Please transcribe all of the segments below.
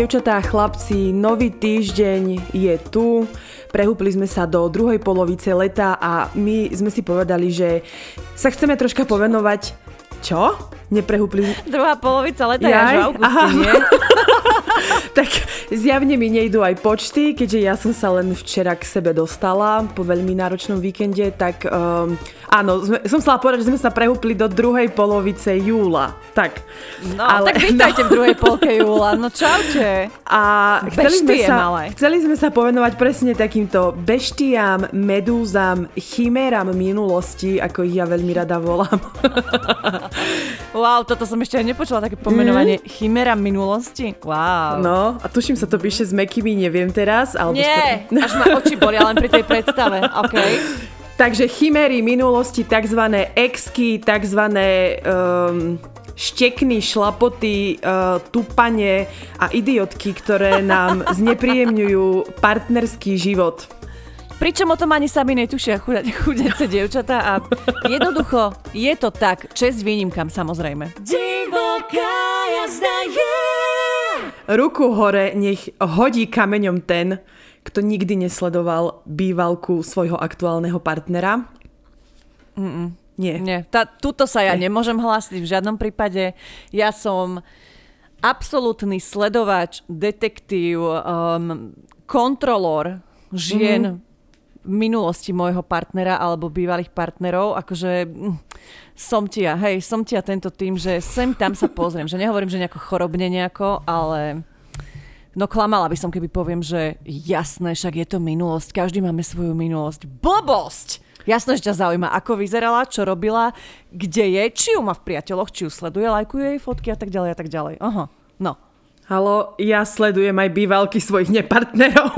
Dievčatá a chlapci, nový týždeň je tu. Prehúpli sme sa do druhej polovice leta a my sme si povedali, že sa chceme troška povenovať čo? Neprehúpli... Druhá polovica leta je až v auguste, nie? tak zjavne mi nejdú aj počty, keďže ja som sa len včera k sebe dostala po veľmi náročnom víkende, tak um, áno, sme, som chcela povedať, že sme sa prehúpli do druhej polovice júla. Tak. No, ale, tak vítajte no. v druhej polke júla, no čaute. A chceli sme, sa, malé. chceli sme sa povenovať presne takýmto beštiám, medúzam, chiméram minulosti, ako ich ja veľmi rada volám. wow, toto som ešte aj nepočula, také pomenovanie mm. chiméra minulosti. Wow. No, a tuším sa to píše s mekými, neviem teraz. Alebo Nie, sto... až ma oči bolia len pri tej predstave. Okay. Takže chiméry minulosti, tzv. exky, tzv. Um, štekny, šlapoty, uh, tupanie a idiotky, ktoré nám znepríjemňujú partnerský život. Pričom o tom ani sami netušia chudece dievčatá a jednoducho je to tak, čest výnimkám samozrejme. Divoká jazda je. Ruku hore, nech hodí kameňom ten, kto nikdy nesledoval bývalku svojho aktuálneho partnera. Mm-mm. Nie. Nie. Tá, tuto sa ja Nie. nemôžem hlásiť v žiadnom prípade. Ja som absolútny sledovač, detektív, um, kontrolór žien mm-hmm. v minulosti môjho partnera alebo bývalých partnerov. Akože mm, som tia, hej, som tia tento tým, že sem tam sa pozriem. Že nehovorím, že nejako chorobne nejako, ale No klamala by som, keby poviem, že jasné, však je to minulosť, každý máme svoju minulosť. Blbosť! Jasné, že ťa zaujíma, ako vyzerala, čo robila, kde je, či ju má v priateľoch, či ju sleduje, lajkuje jej fotky a tak ďalej a tak ďalej. Aha, no. Halo, ja sledujem aj bývalky svojich nepartnerov.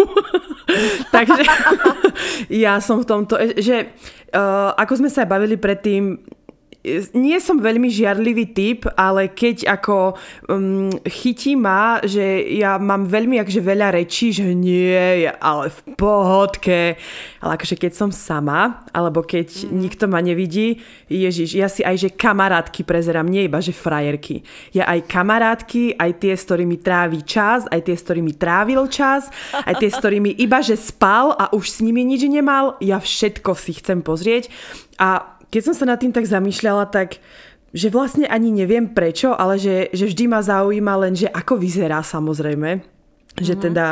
Takže ja som v tomto, že uh, ako sme sa bavili predtým, nie som veľmi žiarlivý typ, ale keď ako um, chytí ma, že ja mám veľmi akže veľa rečí, že nie, ale v pohodke. Ale akože keď som sama, alebo keď mm. nikto ma nevidí, Ježiš, ja si aj že kamarátky prezerám, nie iba že frajerky. Ja aj kamarátky, aj tie, s ktorými trávi čas, aj tie, s ktorými trávil čas, aj tie, s ktorými iba že spal a už s nimi nič nemal, ja všetko si chcem pozrieť. A keď som sa nad tým tak zamýšľala, tak že vlastne ani neviem prečo, ale že, že vždy ma zaujíma len, že ako vyzerá samozrejme. Že mm-hmm. teda,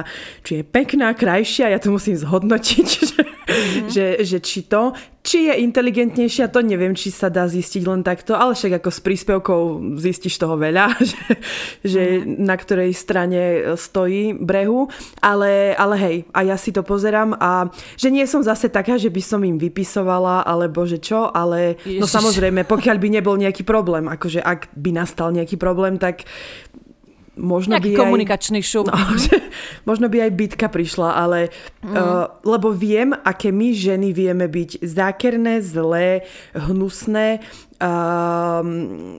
či je pekná, krajšia, ja to musím zhodnotiť, že, mm-hmm. že, že či to, či je inteligentnejšia, to neviem, či sa dá zistiť len takto, ale však ako s príspevkou zistíš toho veľa, že, že mm-hmm. na ktorej strane stojí brehu, ale, ale hej, a ja si to pozerám a že nie som zase taká, že by som im vypisovala, alebo že čo, ale no Ježiš. no samozrejme, pokiaľ by nebol nejaký problém, akože ak by nastal nejaký problém, tak možno Nejaký by komunikačný aj, šum. No, že, možno by aj bitka prišla, ale mm. uh, lebo viem, aké my ženy vieme byť zákerné, zlé, hnusné uh,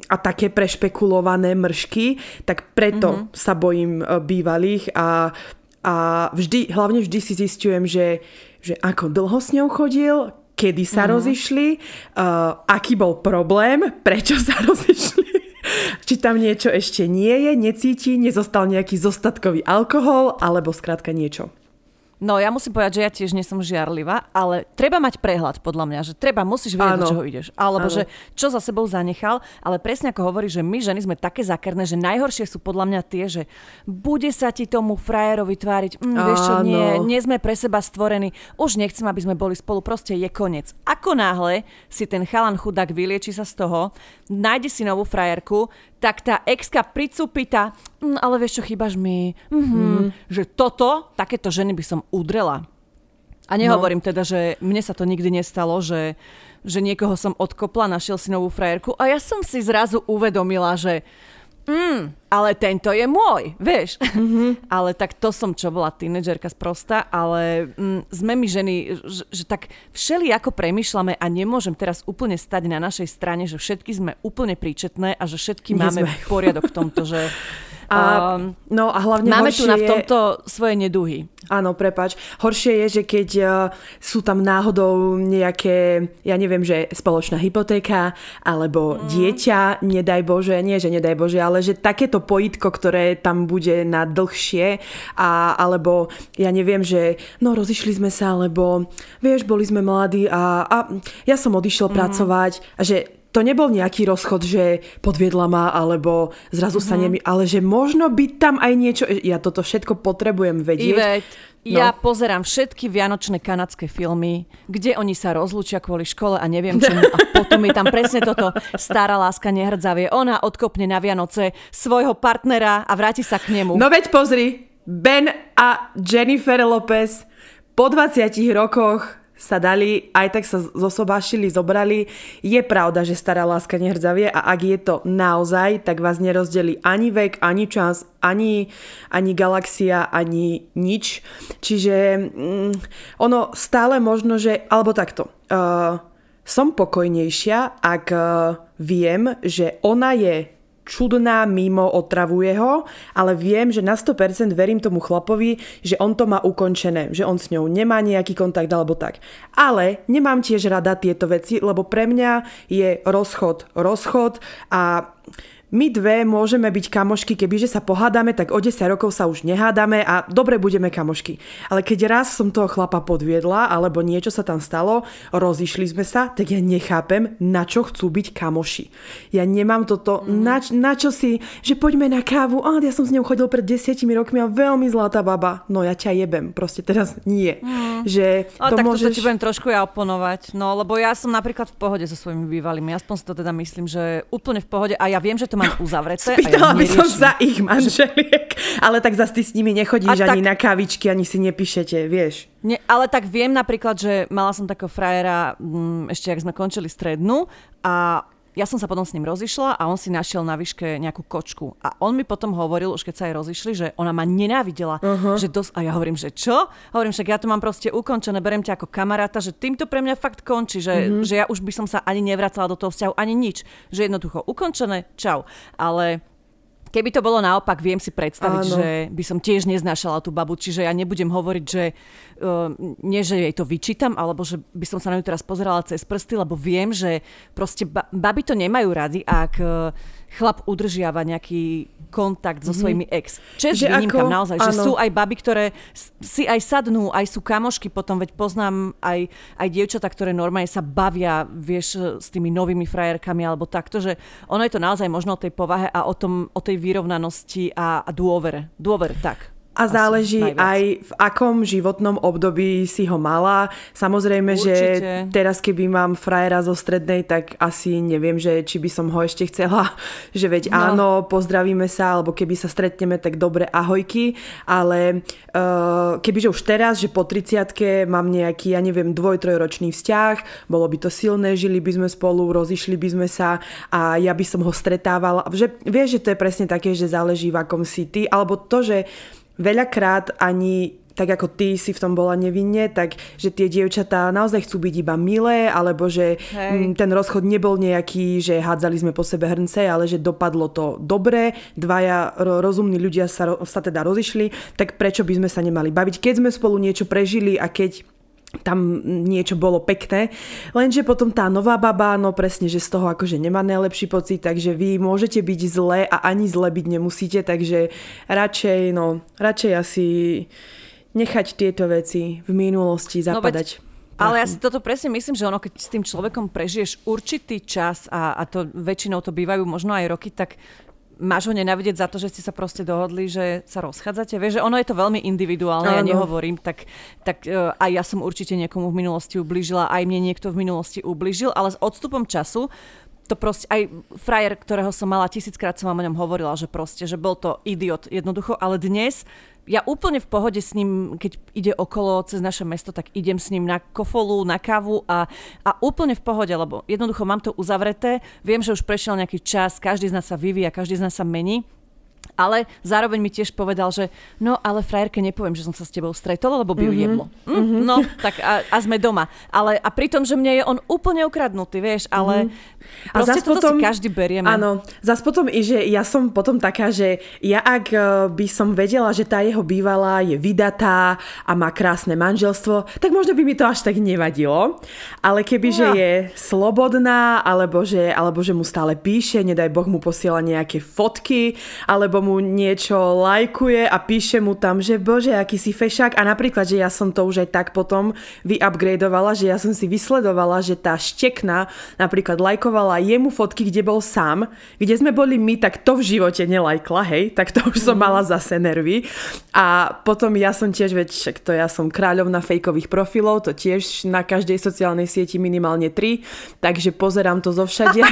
a také prešpekulované mršky, tak preto mm-hmm. sa bojím uh, bývalých a, a vždy, hlavne vždy si zistujem, že, že ako dlho s ňou chodil, kedy sa mm-hmm. rozišli, uh, aký bol problém, prečo sa rozišli či tam niečo ešte nie je, necíti, nezostal nejaký zostatkový alkohol, alebo skrátka niečo. No ja musím povedať, že ja tiež nie som žiarlivá, ale treba mať prehľad podľa mňa, že treba, musíš vedieť, do čoho ideš. Alebo Áno. že čo za sebou zanechal, ale presne ako hovorí, že my ženy sme také zakerné, že najhoršie sú podľa mňa tie, že bude sa ti tomu frajerovi tváriť, mm, vieš čo, nie, nie sme pre seba stvorení, už nechcem, aby sme boli spolu, proste je koniec. Ako náhle si ten chalan chudák vylieči sa z toho, nájde si novú frajerku, tak tá exka pricupita, mm, ale vieš čo, chýbaš mi. Mm-hmm. Mm. Že toto, takéto ženy by som udrela. A nehovorím no. teda, že mne sa to nikdy nestalo, že, že niekoho som odkopla, našiel si novú frajerku a ja som si zrazu uvedomila, že mm, ale tento je môj, vieš. Mm-hmm. ale tak to som, čo bola tínedžerka sprosta, ale mm, sme my ženy, že, že tak všeli ako premyšľame a nemôžem teraz úplne stať na našej strane, že všetky sme úplne príčetné a že všetky Nie máme sme. poriadok v tomto, že A, um, no a hlavne Máme tu na je... v tomto svoje neduhy. Áno, prepač. Horšie je, že keď uh, sú tam náhodou nejaké, ja neviem, že spoločná hypotéka, alebo mm. dieťa, nedaj Bože, nie že nedaj Bože, ale že takéto pojitko, ktoré tam bude na dlhšie, a, alebo ja neviem, že no rozišli sme sa, alebo vieš, boli sme mladí a, a ja som odišiel mm. pracovať a že to nebol nejaký rozchod, že podviedla ma, alebo zrazu mm-hmm. sa mhm. nemi, ale že možno by tam aj niečo, ja toto všetko potrebujem vedieť. Ivet, no. ja pozerám všetky vianočné kanadské filmy, kde oni sa rozlúčia kvôli škole a neviem čomu a potom je tam presne toto stará láska nehrdzavie. Ona odkopne na Vianoce svojho partnera a vráti sa k nemu. No veď pozri, Ben a Jennifer Lopez po 20 rokoch sa dali, aj tak sa zosobášili, zobrali. Je pravda, že stará láska nehrdzavie a ak je to naozaj, tak vás nerozdeli ani vek, ani čas, ani, ani galaxia, ani nič. Čiže mm, ono stále možno, že, alebo takto, uh, som pokojnejšia, ak uh, viem, že ona je čudná, mimo, otravuje ho, ale viem, že na 100% verím tomu chlapovi, že on to má ukončené, že on s ňou nemá nejaký kontakt alebo tak. Ale nemám tiež rada tieto veci, lebo pre mňa je rozchod rozchod a my dve môžeme byť kamošky, kebyže sa pohádame, tak o 10 rokov sa už nehádame a dobre budeme kamošky. Ale keď raz som toho chlapa podviedla, alebo niečo sa tam stalo, rozišli sme sa, tak ja nechápem, na čo chcú byť kamoši. Ja nemám toto, mm. na, na čo si, že poďme na kávu, a ja som s ňou chodil pred desiatimi rokmi a veľmi zlatá baba. No ja ťa jebem, proste teraz nie. Mm. Že to tak môžeš... toto ti budem trošku ja oponovať, no lebo ja som napríklad v pohode so svojimi bývalými, aspoň si to teda myslím, že úplne v pohode a ja viem, že to mám uzavreté. Spýtala by som za ich manželiek, ale tak zase ty s nimi nechodíš a ani tak... na kavičky, ani si nepíšete, vieš. Nie, ale tak viem napríklad, že mala som takého frajera m, mm, ešte, ak sme končili strednú a ja som sa potom s ním rozišla a on si našiel na výške nejakú kočku. A on mi potom hovoril, už keď sa aj rozišli, že ona ma nenávidela. Uh-huh. Že dos- a ja hovorím, že čo? Hovorím, však ja to mám proste ukončené, berem ťa ako kamaráta, že týmto pre mňa fakt končí, že, uh-huh. že ja už by som sa ani nevracala do toho vzťahu, ani nič. Že jednoducho ukončené, čau. Ale Keby to bolo naopak, viem si predstaviť, Áno. že by som tiež neznášala tú babu, čiže ja nebudem hovoriť, že uh, nie, že jej to vyčítam, alebo že by som sa na ňu teraz pozerala cez prsty, lebo viem, že proste ba- baby to nemajú rady, ak uh, chlap udržiava nejaký kontakt so mhm. svojimi ex. Čes výnimkám naozaj, áno. že sú aj baby, ktoré si aj sadnú, aj sú kamošky potom, veď poznám aj, aj dievčatá, ktoré normálne sa bavia, vieš, s tými novými frajerkami alebo takto, že ono je to naozaj možno o tej povahe a o, tom, o tej vyrovnanosti a, a dôvere. Dôvere, tak. A záleží najviac. aj v akom životnom období si ho mala. Samozrejme, Určite. že teraz keby mám frajera zo strednej, tak asi neviem, že či by som ho ešte chcela. Že veď no. áno, pozdravíme sa, alebo keby sa stretneme, tak dobre, ahojky. Ale uh, kebyže už teraz, že po 30 mám nejaký, ja neviem, dvoj, trojročný vzťah, bolo by to silné, žili by sme spolu, rozišli by sme sa a ja by som ho stretávala. Že, vieš, že to je presne také, že záleží v akom si ty, alebo to, že veľakrát ani tak ako ty si v tom bola nevinne, tak že tie dievčatá naozaj chcú byť iba milé, alebo že Hej. ten rozchod nebol nejaký, že hádzali sme po sebe hrnce, ale že dopadlo to dobre, dvaja rozumní ľudia sa, sa teda rozišli, tak prečo by sme sa nemali baviť? Keď sme spolu niečo prežili a keď tam niečo bolo pekné. Lenže potom tá nová baba, no presne, že z toho akože nemá najlepší pocit, takže vy môžete byť zlé a ani zle byť nemusíte, takže radšej, no, radšej asi nechať tieto veci v minulosti no zapadať. No, ale ja si toto presne myslím, že ono, keď s tým človekom prežiješ určitý čas a, a to väčšinou to bývajú možno aj roky, tak máš ho nenávidieť za to, že ste sa proste dohodli, že sa rozchádzate? Vieš, že ono je to veľmi individuálne, Áno. ja nehovorím, tak, tak uh, aj ja som určite niekomu v minulosti ublížila, aj mne niekto v minulosti ublížil, ale s odstupom času to proste, aj frajer, ktorého som mala, tisíckrát som vám o ňom hovorila, že proste, že bol to idiot jednoducho, ale dnes ja úplne v pohode s ním, keď ide okolo cez naše mesto, tak idem s ním na kofolu, na kávu a, a úplne v pohode, lebo jednoducho mám to uzavreté, viem, že už prešiel nejaký čas, každý z nás sa vyvíja, každý z nás sa mení Ale zároveň mi tiež povedal, že no ale frajerke nepoviem, že som sa s tebou stretol, lebo by ju mm-hmm. jeblo. Hm? Mm-hmm. No, tak a, a sme doma. Ale a pritom, že mne je on úplne ukradnutý, vieš, ale mm-hmm. proste a toto potom, si každý berieme. Áno, zas potom i, že ja som potom taká, že ja ak e, by som vedela, že tá jeho bývalá je vydatá a má krásne manželstvo, tak možno by mi to až tak nevadilo. Ale keby, no. že je slobodná, alebo že, alebo že mu stále píše, nedaj Boh mu posiela nejaké fotky, alebo mu niečo lajkuje a píše mu tam, že bože, aký si fešák. A napríklad, že ja som to už aj tak potom vyupgradeovala, že ja som si vysledovala, že tá štekna napríklad lajkovala jemu fotky, kde bol sám, kde sme boli my, tak to v živote nelajkla, hej, tak to už som mhm. mala zase nervy. A potom ja som tiež, veď však to ja som kráľovna fejkových profilov, to tiež na každej sociálnej sieti minimálne tri, takže pozerám to zo všade.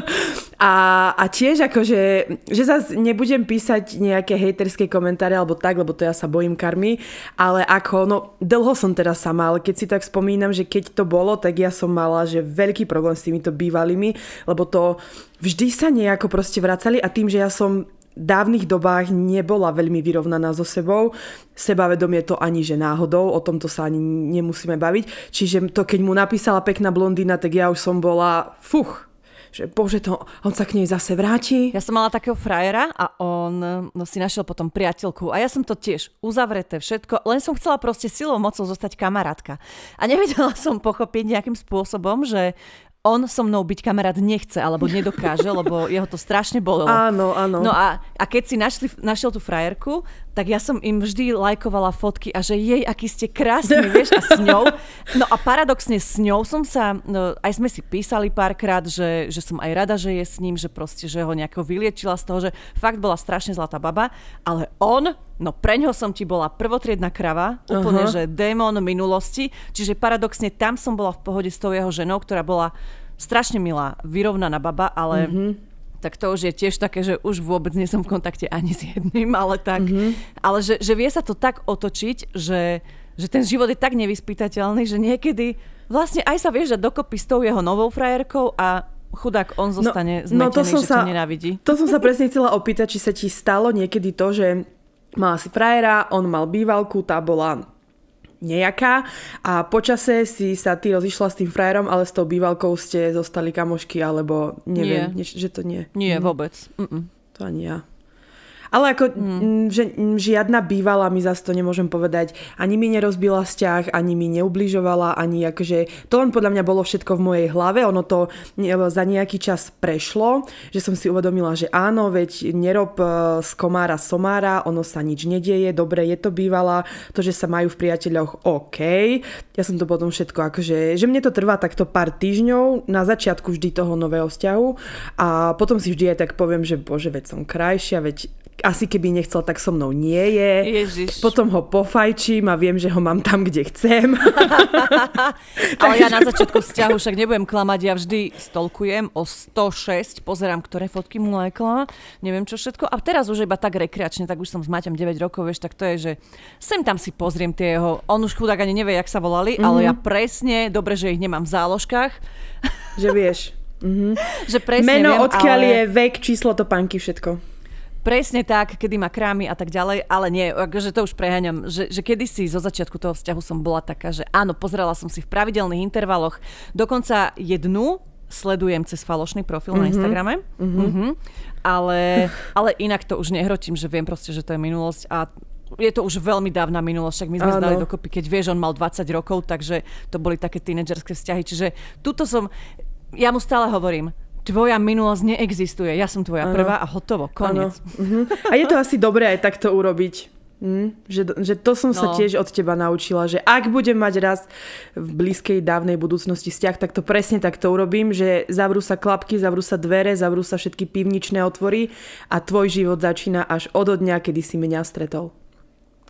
a, a tiež akože, že zase nebudem písať nejaké hejterské komentáre alebo tak, lebo to ja sa bojím karmy, ale ako, no dlho som teda sama, ale keď si tak spomínam, že keď to bolo, tak ja som mala, že veľký problém s týmito bývalými, lebo to vždy sa nejako proste vracali a tým, že ja som dávnych dobách nebola veľmi vyrovnaná so sebou. Sebavedomie to ani že náhodou, o tomto sa ani nemusíme baviť. Čiže to, keď mu napísala pekná blondína, tak ja už som bola, fuch, že bože, to, on sa k nej zase vráti. Ja som mala takého frajera a on no, si našiel potom priateľku a ja som to tiež uzavreté všetko, len som chcela proste silou mocou zostať kamarátka. A nevedela som pochopiť nejakým spôsobom, že on so mnou byť kamarát nechce alebo nedokáže, lebo jeho to strašne bolelo. Áno, áno. No a, a keď si našli, našiel tú frajerku, tak ja som im vždy lajkovala fotky a že jej, aký ste krásni, vieš, a s ňou. No a paradoxne s ňou som sa, no, aj sme si písali párkrát, že, že som aj rada, že je s ním, že proste, že ho nejako vyliečila z toho, že fakt bola strašne zlatá baba, ale on, no preňho som ti bola prvotriedna krava, úplne, uh-huh. že démon minulosti, čiže paradoxne tam som bola v pohode s tou jeho ženou, ktorá bola strašne milá, vyrovnaná baba, ale mm-hmm. tak to už je tiež také, že už vôbec nie som v kontakte ani s jedným, ale tak. Mm-hmm. Ale že, že vie sa to tak otočiť, že, že ten život je tak nevyspytateľný, že niekedy vlastne aj sa vieš dať dokopy s tou jeho novou frajerkou a chudák on no, zostane no, zmetený, no to som že sa, nenávidí. To som sa presne chcela opýtať, či sa ti stalo niekedy to, že mala si frajera, on mal bývalku, tá bola nejaká a počase si sa ty rozišla s tým frajerom, ale s tou bývalkou ste zostali kamošky, alebo neviem, nie. že to nie. Nie, mm. vôbec. Mm-mm. To ani ja. Ale ako, mm. že žiadna bývala mi zase to nemôžem povedať. Ani mi nerozbila vzťah, ani mi neubližovala, ani akože... To len podľa mňa bolo všetko v mojej hlave. Ono to za nejaký čas prešlo, že som si uvedomila, že áno, veď nerob e, z komára somára, ono sa nič nedieje, dobre, je to bývala, to, že sa majú v priateľoch, OK. Ja som to potom všetko akože... Že mne to trvá takto pár týždňov, na začiatku vždy toho nového vzťahu a potom si vždy aj tak poviem, že bože, veď som krajšia, veď asi keby nechcel, tak so mnou nie je. Ježiš. Potom ho pofajčím a viem, že ho mám tam, kde chcem. Ale ja na začiatku vzťahu však nebudem klamať, ja vždy stolkujem o 106, pozerám, ktoré fotky mu lajkla, neviem čo všetko. A teraz už iba tak rekreačne, tak už som s Maťom 9 rokov, vieš, tak to je, že sem tam si pozriem tie jeho, on už chudák ani nevie, jak sa volali, mm-hmm. ale ja presne, dobre, že ich nemám v záložkách. Že vieš. Mm-hmm. že presne Meno, viem, odkiaľ ale... je vek, číslo, topánky, všetko. Presne tak, kedy má krámy a tak ďalej, ale nie, akože to už preháňam, že, že kedysi zo začiatku toho vzťahu som bola taká, že áno, pozerala som si v pravidelných intervaloch, dokonca jednu sledujem cez falošný profil mm-hmm. na mhm. Instagrame, mm-hmm. Mm-hmm. Ale, ale inak to už nehrotím, že viem proste, že to je minulosť a je to už veľmi dávna minulosť, však my sme zdali dokopy, keď vieš, on mal 20 rokov, takže to boli také tínedžerské vzťahy, čiže tuto som, ja mu stále hovorím, tvoja minulosť neexistuje, ja som tvoja ano. prvá a hotovo, koniec. Uh-huh. A je to asi dobré aj takto urobiť. Mm, že, že to som no. sa tiež od teba naučila, že ak budem mať raz v blízkej dávnej budúcnosti vzťah, tak to presne takto urobím, že zavrú sa klapky, zavrú sa dvere, zavrú sa všetky pivničné otvory a tvoj život začína až od dňa, kedy si mňa stretol.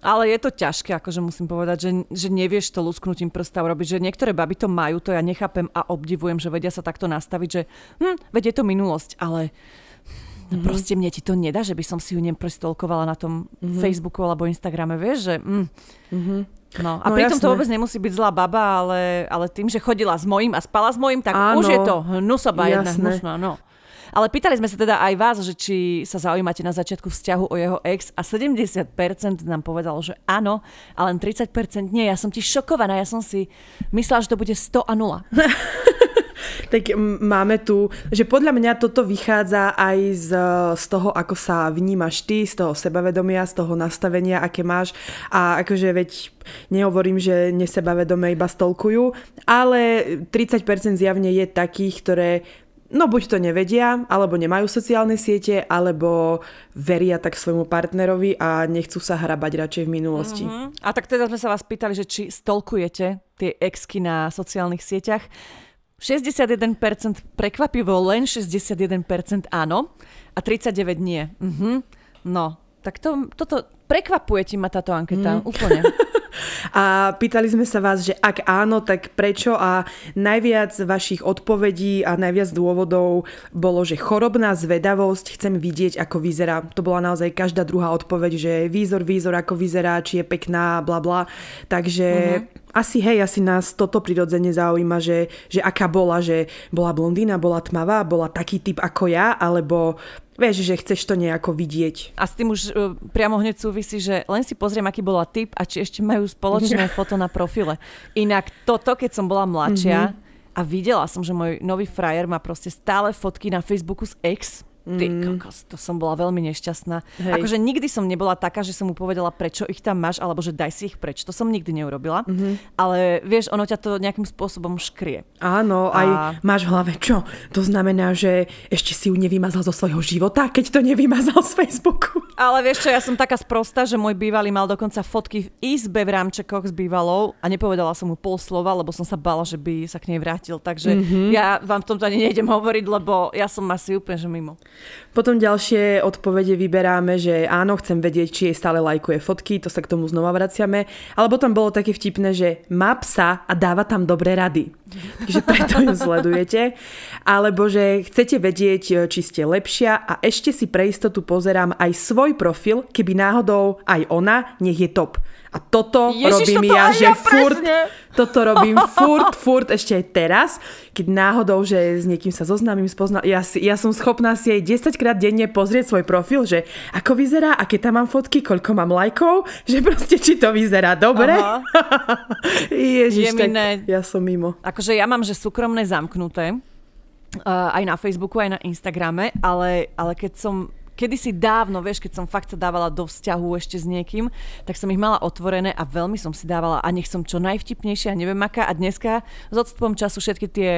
Ale je to ťažké, akože musím povedať, že, že nevieš to lusknutím prsta urobiť, že niektoré baby to majú, to ja nechápem a obdivujem, že vedia sa takto nastaviť, že hm, veď je to minulosť, ale mm-hmm. proste mne ti to nedá, že by som si ju neprestolkovala na tom mm-hmm. Facebooku alebo Instagrame, vieš, že... Hm. Mm-hmm. No, a no, pritom jasné. to vôbec nemusí byť zlá baba, ale, ale tým, že chodila s mojím a spala s mojím, tak Áno, už je to hnusoba jedna hnusná, no. Ale pýtali sme sa teda aj vás, že či sa zaujímate na začiatku vzťahu o jeho ex a 70% nám povedalo, že áno, a len 30% nie. Ja som ti šokovaná, ja som si myslela, že to bude 100 a 0. tak máme tu, že podľa mňa toto vychádza aj z, z toho, ako sa vnímaš ty, z toho sebavedomia, z toho nastavenia, aké máš a akože veď nehovorím, že nesebavedomé iba stolkujú, ale 30% zjavne je takých, ktoré no buď to nevedia, alebo nemajú sociálne siete, alebo veria tak svojmu partnerovi a nechcú sa hrabať radšej v minulosti. Mm-hmm. A tak teda sme sa vás pýtali, že či stolkujete tie exky na sociálnych sieťach. 61% prekvapivo, len 61% áno a 39 nie. Mhm. No, tak to, toto prekvapuje ti ma táto anketa, mm. úplne. A pýtali sme sa vás, že ak áno, tak prečo a najviac vašich odpovedí a najviac dôvodov bolo, že chorobná zvedavosť, chcem vidieť, ako vyzerá. To bola naozaj každá druhá odpoveď, že výzor, výzor, ako vyzerá, či je pekná, bla bla. Takže mm-hmm asi hej, asi nás toto prirodzene zaujíma, že, že aká bola, že bola blondína, bola tmavá, bola taký typ ako ja, alebo vieš, že chceš to nejako vidieť. A s tým už uh, priamo hneď súvisí, že len si pozriem, aký bola typ a či ešte majú spoločné foto na profile. Inak toto, keď som bola mladšia mm-hmm. a videla som, že môj nový frajer má proste stále fotky na Facebooku s ex, Ty mm. kokos, to som bola veľmi nešťastná. Hej. Akože nikdy som nebola taká, že som mu povedala, prečo ich tam máš, alebo že daj si ich preč. To som nikdy neurobila. Mm-hmm. Ale vieš, ono ťa to nejakým spôsobom škrie. Áno, a... aj máš v hlave, čo? To znamená, že ešte si ju nevymazal zo svojho života, keď to nevymazal z Facebooku. Ale vieš čo, ja som taká sprosta, že môj bývalý mal dokonca fotky v izbe v rámčekoch s bývalou a nepovedala som mu pol slova, lebo som sa bala, že by sa k nej vrátil. Takže mm-hmm. ja vám v tomto ani nejdem hovoriť, lebo ja som asi úplne že mimo. Potom ďalšie odpovede vyberáme, že áno, chcem vedieť, či jej stále lajkuje fotky, to sa k tomu znova vraciame. Alebo tam bolo také vtipné, že má psa a dáva tam dobré rady. Takže preto ju sledujete. Alebo že chcete vedieť, či ste lepšia a ešte si pre istotu pozerám aj svoj profil, keby náhodou aj ona, nech je top. A toto Ježiš, robím toto ja, že ja furt, toto robím furt, furt ešte aj teraz, keď náhodou, že s niekým sa zoznámim, spoznám, ja, si, ja som schopná si aj 10 krát denne pozrieť svoj profil, že ako vyzerá, aké tam mám fotky, koľko mám lajkov, že proste či to vyzerá dobre. Ježiš, tak ja som mimo. Akože ja mám, že súkromné zamknuté, uh, aj na Facebooku, aj na Instagrame, ale, ale keď som kedysi dávno, vieš, keď som fakt sa dávala do vzťahu ešte s niekým, tak som ich mala otvorené a veľmi som si dávala a nech som čo najvtipnejšia, neviem aká. A dneska s odstupom času všetky tie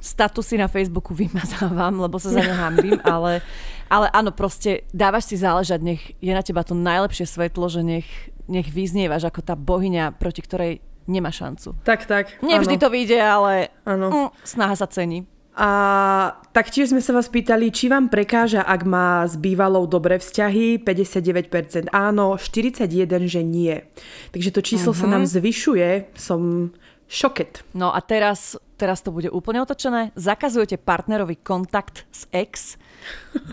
statusy na Facebooku vymazávam, lebo sa za ne hambím, ale, ale áno, proste dávaš si záležať, nech je na teba to najlepšie svetlo, že nech, nech vyznievaš ako tá bohyňa, proti ktorej nemá šancu. Tak, tak. Nevždy to vyjde, ale mm, snaha sa cení. A taktiež sme sa vás pýtali, či vám prekáža, ak má s bývalou dobré vzťahy, 59% áno, 41% že nie. Takže to číslo uh-huh. sa nám mhm. zvyšuje, som šoket. No a teraz, teraz to bude úplne otočené. Zakazujete partnerovi kontakt s ex,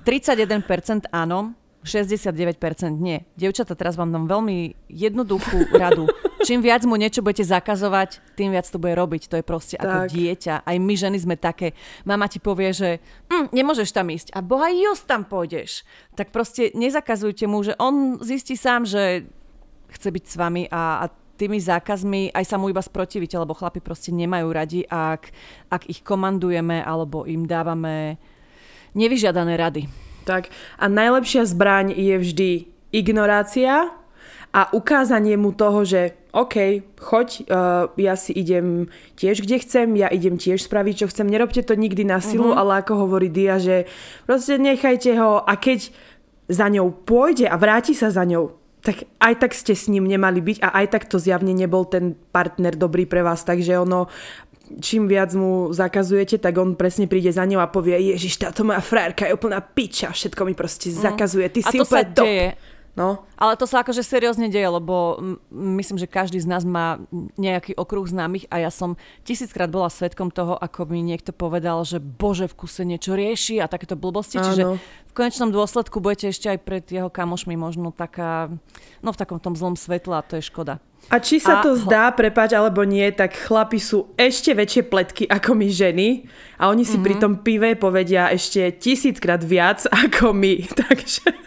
31% áno, 69% nie. Devčata, teraz vám dám veľmi jednoduchú radu. Čím viac mu niečo budete zakazovať, tým viac to bude robiť. To je proste tak. ako dieťa. Aj my ženy sme také. Mama ti povie, že hm, nemôžeš tam ísť. A boha just tam pôjdeš. Tak proste nezakazujte mu, že on zistí sám, že chce byť s vami a, a tými zákazmi aj sa mu iba sprotivíte, lebo chlapi proste nemajú radi, ak, ak ich komandujeme alebo im dávame nevyžiadané rady. Tak a najlepšia zbraň je vždy ignorácia a ukázanie mu toho, že OK, choď, uh, ja si idem tiež kde chcem, ja idem tiež spraviť, čo chcem. Nerobte to nikdy na silu, uh-huh. ale ako hovorí Dia, že proste nechajte ho a keď za ňou pôjde a vráti sa za ňou, tak aj tak ste s ním nemali byť a aj tak to zjavne nebol ten partner dobrý pre vás, takže ono čím viac mu zakazujete, tak on presne príde za ňou a povie, ježiš, táto moja frajerka je úplná piča, všetko mi proste mm. zakazuje, ty a si to úplne sa deje. No. Ale to sa akože seriózne deje, lebo myslím, že každý z nás má nejaký okruh známych a ja som tisíckrát bola svetkom toho, ako mi niekto povedal, že bože v kuse niečo rieši a takéto blbosti. Áno. Čiže v konečnom dôsledku budete ešte aj pred jeho kamošmi možno taká, no v takom tom zlom svetle a to je škoda. A či sa a to zdá, prepáč, alebo nie, tak chlapi sú ešte väčšie pletky ako my ženy a oni si mm-hmm. pri tom pive povedia ešte tisíckrát viac ako my. Takže...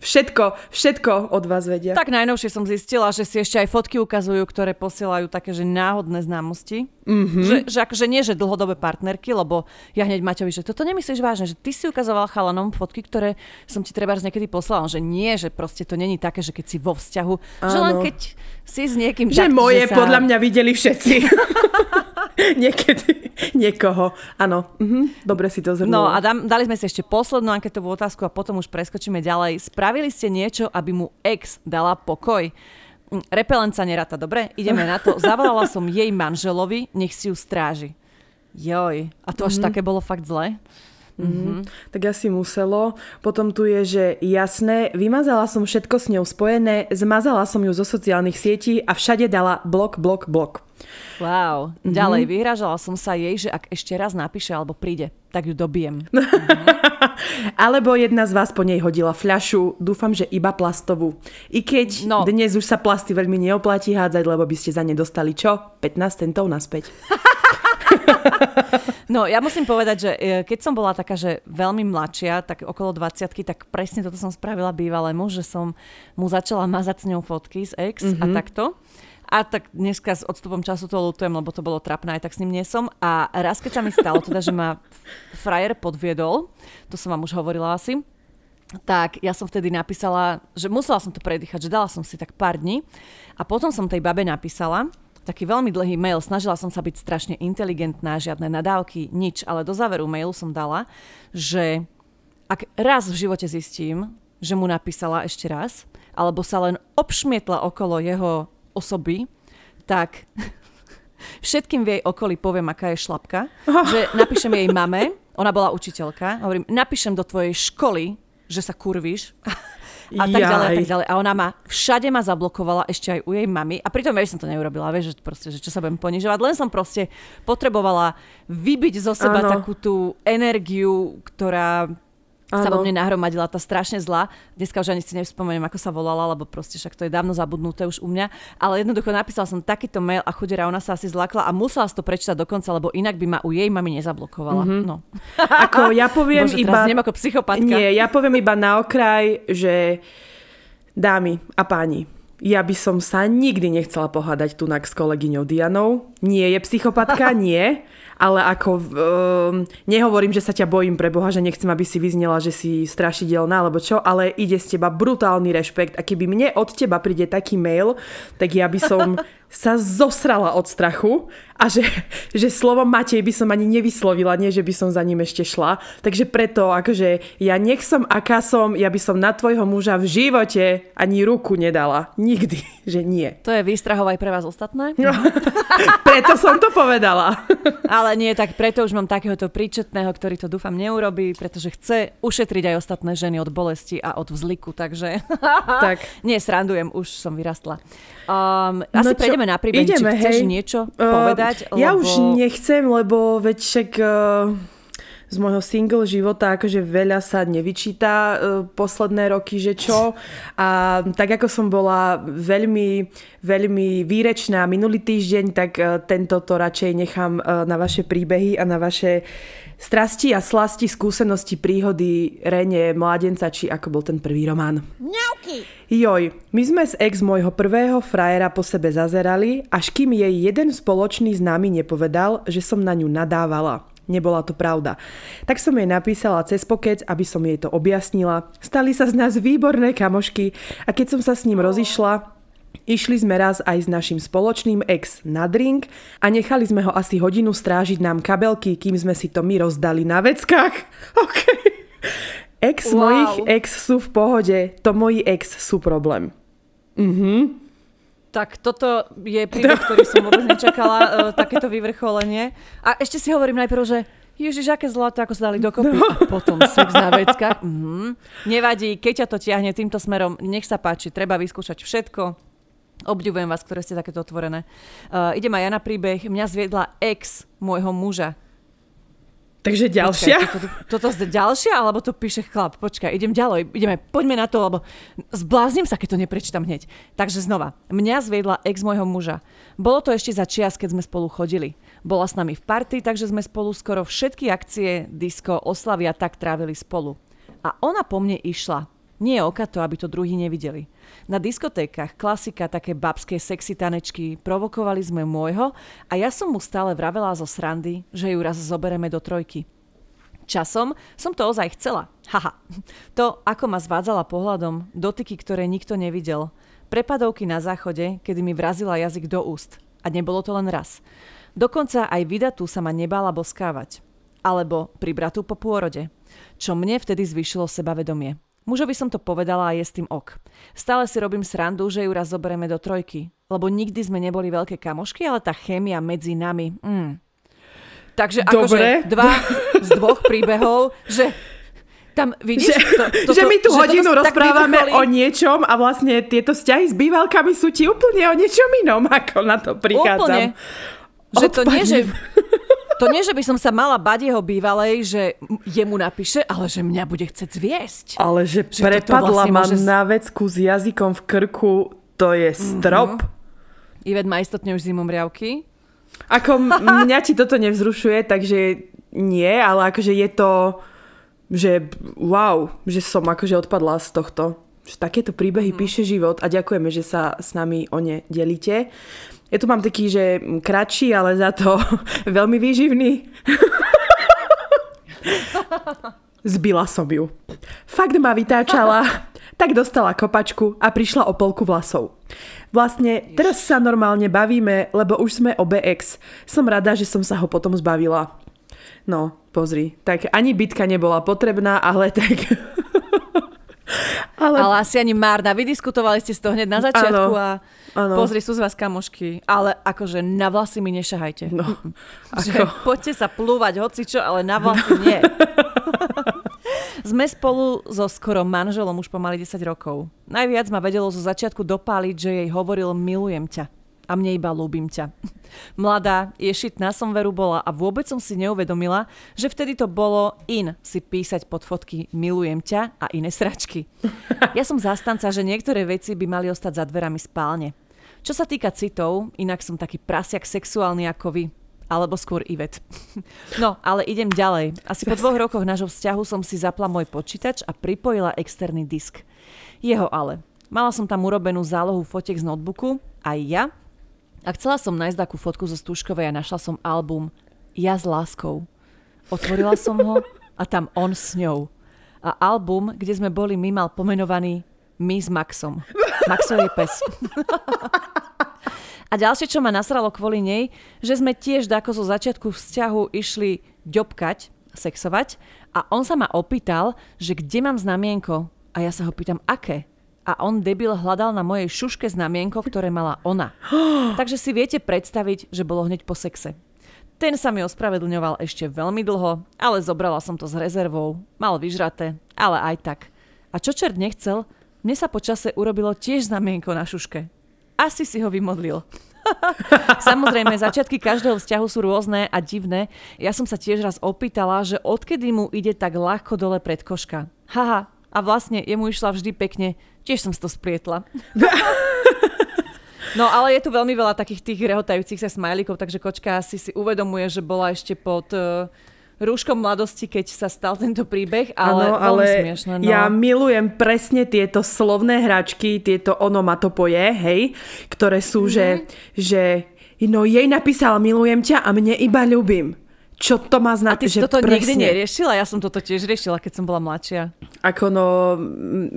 Všetko, všetko od vás vedia. Tak najnovšie som zistila, že si ešte aj fotky ukazujú, ktoré posielajú také, že náhodné známosti. Mm-hmm. Že, že akože nie, že dlhodobé partnerky, lebo ja hneď Maťovi, že toto nemyslíš vážne, že ty si ukazoval chalanom fotky, ktoré som ti treba niekedy poslala, že nie, že proste to není také, že keď si vo vzťahu, Áno. že len keď si s niekým... Že tak, moje že sa... podľa mňa videli všetci. Niekedy niekoho. Áno, mhm. dobre si to zhrnula. No a dám, dali sme si ešte poslednú anketovú otázku a potom už preskočíme ďalej. Spravili ste niečo, aby mu ex dala pokoj? Hm, repelent sa neráta, dobre? Ideme na to. Zavolala som jej manželovi, nech si ju stráži. Joj, a to až mm-hmm. také bolo fakt zle? Mm-hmm. Tak asi muselo. Potom tu je, že jasné, vymazala som všetko s ňou spojené, zmazala som ju zo sociálnych sietí a všade dala blok, blok, blok. Wow. Mm-hmm. Ďalej, vyhražala som sa jej, že ak ešte raz napíše alebo príde, tak ju dobijem. Mm-hmm. alebo jedna z vás po nej hodila fľašu, dúfam, že iba plastovú. I keď no. dnes už sa plasty veľmi neoplatí hádzať, lebo by ste za ne dostali čo? 15 centov naspäť. No, ja musím povedať, že e, keď som bola taká, že veľmi mladšia, tak okolo 20 tak presne toto som spravila bývalému, že som mu začala mazať s ňou fotky z ex mm-hmm. a mhm. takto. A tak dneska s odstupom času to lutujem, lebo to bolo trapné, aj tak s ním nie som. A raz, keď sa mi stalo, teda, že ma frajer podviedol, to som vám už hovorila asi, tak ja som vtedy napísala, že musela som to predýchať, že dala som si tak pár dní. A potom som tej babe napísala, taký veľmi dlhý mail, snažila som sa byť strašne inteligentná, žiadne nadávky, nič, ale do záveru mailu som dala, že ak raz v živote zistím, že mu napísala ešte raz, alebo sa len obšmietla okolo jeho osoby, tak všetkým v jej okolí poviem, aká je šlapka, že napíšem jej mame, ona bola učiteľka, hovorím, napíšem do tvojej školy, že sa kurvíš a tak ďalej a tak ďalej. A ona ma všade ma zablokovala ešte aj u jej mamy. A pritom ja som to neurobila, vieš, že, proste, že čo sa budem ponižovať. Len som proste potrebovala vybiť zo seba ano. takú tú energiu, ktorá sa vo mne nahromadila tá strašne zlá. Dneska už ani si nevspomeniem, ako sa volala, lebo proste však to je dávno zabudnuté už u mňa. Ale jednoducho napísala som takýto mail a chudera, ona sa asi zlakla a musela si to prečítať dokonca, lebo inak by ma u jej mami nezablokovala. Mm-hmm. No. Ako ja poviem Bože, iba... ako psychopatka. Nie, ja poviem iba na okraj, že dámy a páni, ja by som sa nikdy nechcela pohádať tu s kolegyňou Dianou. Nie je psychopatka, nie ale ako um, nehovorím, že sa ťa bojím pre Boha, že nechcem, aby si vyznela, že si strašidelná alebo čo, ale ide z teba brutálny rešpekt a keby mne od teba príde taký mail, tak ja by som sa zosrala od strachu a že, že slovo Matej by som ani nevyslovila, nie že by som za ním ešte šla. Takže preto, akože ja nech som aká som, ja by som na tvojho muža v živote ani ruku nedala. Nikdy, že nie. To je výstrahov aj pre vás ostatné? No, preto som to povedala. Ale nie, tak preto už mám takéhoto príčetného, ktorý to dúfam neurobí, pretože chce ušetriť aj ostatné ženy od bolesti a od vzliku, takže tak. nie, srandujem, už som vyrastla. Um, asi no čo, prejdeme na príbeh, ideme, či chceš hej. niečo uh, povedať? Lebo... Ja už nechcem, lebo veď však uh, z môjho single života akože veľa sa nevyčíta uh, posledné roky, že čo. A tak ako som bola veľmi, veľmi výrečná minulý týždeň, tak uh, tento to radšej nechám uh, na vaše príbehy a na vaše strasti a slasti, skúsenosti, príhody Rene, mladenca, či ako bol ten prvý román. Mňauky! Joj, my sme z ex môjho prvého frajera po sebe zazerali, až kým jej jeden spoločný známy nepovedal, že som na ňu nadávala. Nebola to pravda. Tak som jej napísala cez pokec, aby som jej to objasnila. Stali sa z nás výborné kamošky a keď som sa s ním rozišla, Išli sme raz aj s našim spoločným ex na drink a nechali sme ho asi hodinu strážiť nám kabelky, kým sme si to my rozdali na veckách. OK. Ex wow. mojich ex sú v pohode, to moji ex sú problém. Mhm. Tak toto je príbeh, ktorý som vôbec nečakala, uh, takéto vyvrcholenie. A ešte si hovorím najprv, že Ježiš, aké zlato, ako sa dali dokopy. No. A potom sex na veckách. Mm. Nevadí, keď ťa to tiahne týmto smerom, nech sa páči, treba vyskúšať všetko. Obdivujem vás, ktoré ste takéto otvorené. Uh, idem aj ja na príbeh. Mňa zviedla ex môjho muža. Takže ďalšia? Počkaj, toto, toto, toto ďalšia, alebo to píše chlap? Počkaj, idem ďalej, ideme, poďme na to, lebo zbláznim sa, keď to neprečítam hneď. Takže znova, mňa zviedla ex môjho muža. Bolo to ešte za čias, keď sme spolu chodili. Bola s nami v party, takže sme spolu skoro všetky akcie, disco, oslavia tak trávili spolu. A ona po mne išla. Nie oka to, aby to druhý nevideli. Na diskotékach klasika, také babské sexy tanečky, provokovali sme môjho a ja som mu stále vravela zo srandy, že ju raz zobereme do trojky. Časom som to ozaj chcela. Haha. To, ako ma zvádzala pohľadom, dotyky, ktoré nikto nevidel. Prepadovky na záchode, kedy mi vrazila jazyk do úst. A nebolo to len raz. Dokonca aj vydatu sa ma nebála boskávať. Alebo pri po pôrode. Čo mne vtedy zvýšilo sebavedomie. Mužovi som to povedala a je s tým ok. Stále si robím srandu, že ju raz zoberieme do trojky. Lebo nikdy sme neboli veľké kamošky, ale tá chémia medzi nami... Mm. Takže akože dva z dvoch príbehov, že tam vidíš, že, to, to, že my tu že hodinu rozprávame o niečom a vlastne tieto vzťahy s bývalkami sú ti úplne o niečom inom, ako na to prichádzam. Úplne. Že to nie, že, to nie, že by som sa mala bať jeho bývalej, že jemu napíše, ale že mňa bude chcieť zviesť. Ale že, že prepadla vlastne ma môže... na vecku s jazykom v krku, to je strop. Mm-hmm. Ivet má istotne už zimom riavky. Ako mňa ti toto nevzrušuje, takže nie, ale akože je to, že wow, že som akože odpadla z tohto. Že takéto príbehy mm. píše život a ďakujeme, že sa s nami o ne delíte. Ja tu mám taký, že kratší, ale za to veľmi výživný. Zbila som ju. Fakt ma vytáčala, tak dostala kopačku a prišla o polku vlasov. Vlastne teraz sa normálne bavíme, lebo už sme obe ex. Som rada, že som sa ho potom zbavila. No, pozri, tak ani bitka nebola potrebná, ale tak... ale... ale asi ani Márna, vydiskutovali ste z toho hneď na začiatku ano. a Ano. Pozri, sú z vás kamošky, ale akože na vlasy mi nešahajte. No, ako... poďte sa plúvať hocičo, ale na vlasy nie. Sme spolu so skoro manželom už pomaly 10 rokov. Najviac ma vedelo zo začiatku dopáliť, že jej hovoril milujem ťa. A mne iba ľúbim ťa. Mladá, ješitná som veru bola a vôbec som si neuvedomila, že vtedy to bolo in si písať pod fotky milujem ťa a iné sračky. Ja som zastanca, že niektoré veci by mali ostať za dverami spálne. Čo sa týka citov, inak som taký prasiak sexuálny ako vy. Alebo skôr Ivet. No, ale idem ďalej. Asi po dvoch rokoch nášho vzťahu som si zapla môj počítač a pripojila externý disk. Jeho ale. Mala som tam urobenú zálohu fotek z notebooku, aj ja. A chcela som nájsť takú fotku zo Stúškovej a našla som album Ja s láskou. Otvorila som ho a tam on s ňou. A album, kde sme boli my, mal pomenovaný My s Maxom. Maxov je pes. A ďalšie, čo ma nasralo kvôli nej, že sme tiež dako zo začiatku vzťahu išli ďobkať, sexovať a on sa ma opýtal, že kde mám znamienko a ja sa ho pýtam, aké? A on debil hľadal na mojej šuške znamienko, ktoré mala ona. Takže si viete predstaviť, že bolo hneď po sexe. Ten sa mi ospravedlňoval ešte veľmi dlho, ale zobrala som to s rezervou. Mal vyžraté, ale aj tak. A čo čert nechcel, mne sa počase urobilo tiež znamienko na šuške. Asi si ho vymodlil. Samozrejme, začiatky každého vzťahu sú rôzne a divné. Ja som sa tiež raz opýtala, že odkedy mu ide tak ľahko dole pred koška. Haha, a vlastne jemu išla vždy pekne. Tiež som si to sprietla. No ale je tu veľmi veľa takých tých rehotajúcich sa smajlíkov, takže kočka si si uvedomuje, že bola ešte pod uh, rúškom mladosti, keď sa stal tento príbeh, ale, ano, ale smiešné, no. ja milujem presne tieto slovné hračky, tieto onomatopoje, hej, ktoré sú, mm-hmm. že, že no jej napísal milujem ťa a mne iba ľubím. Čo to má znamená? A ty si toto presne. nikdy neriešila? Ja som toto tiež riešila, keď som bola mladšia. Ako no,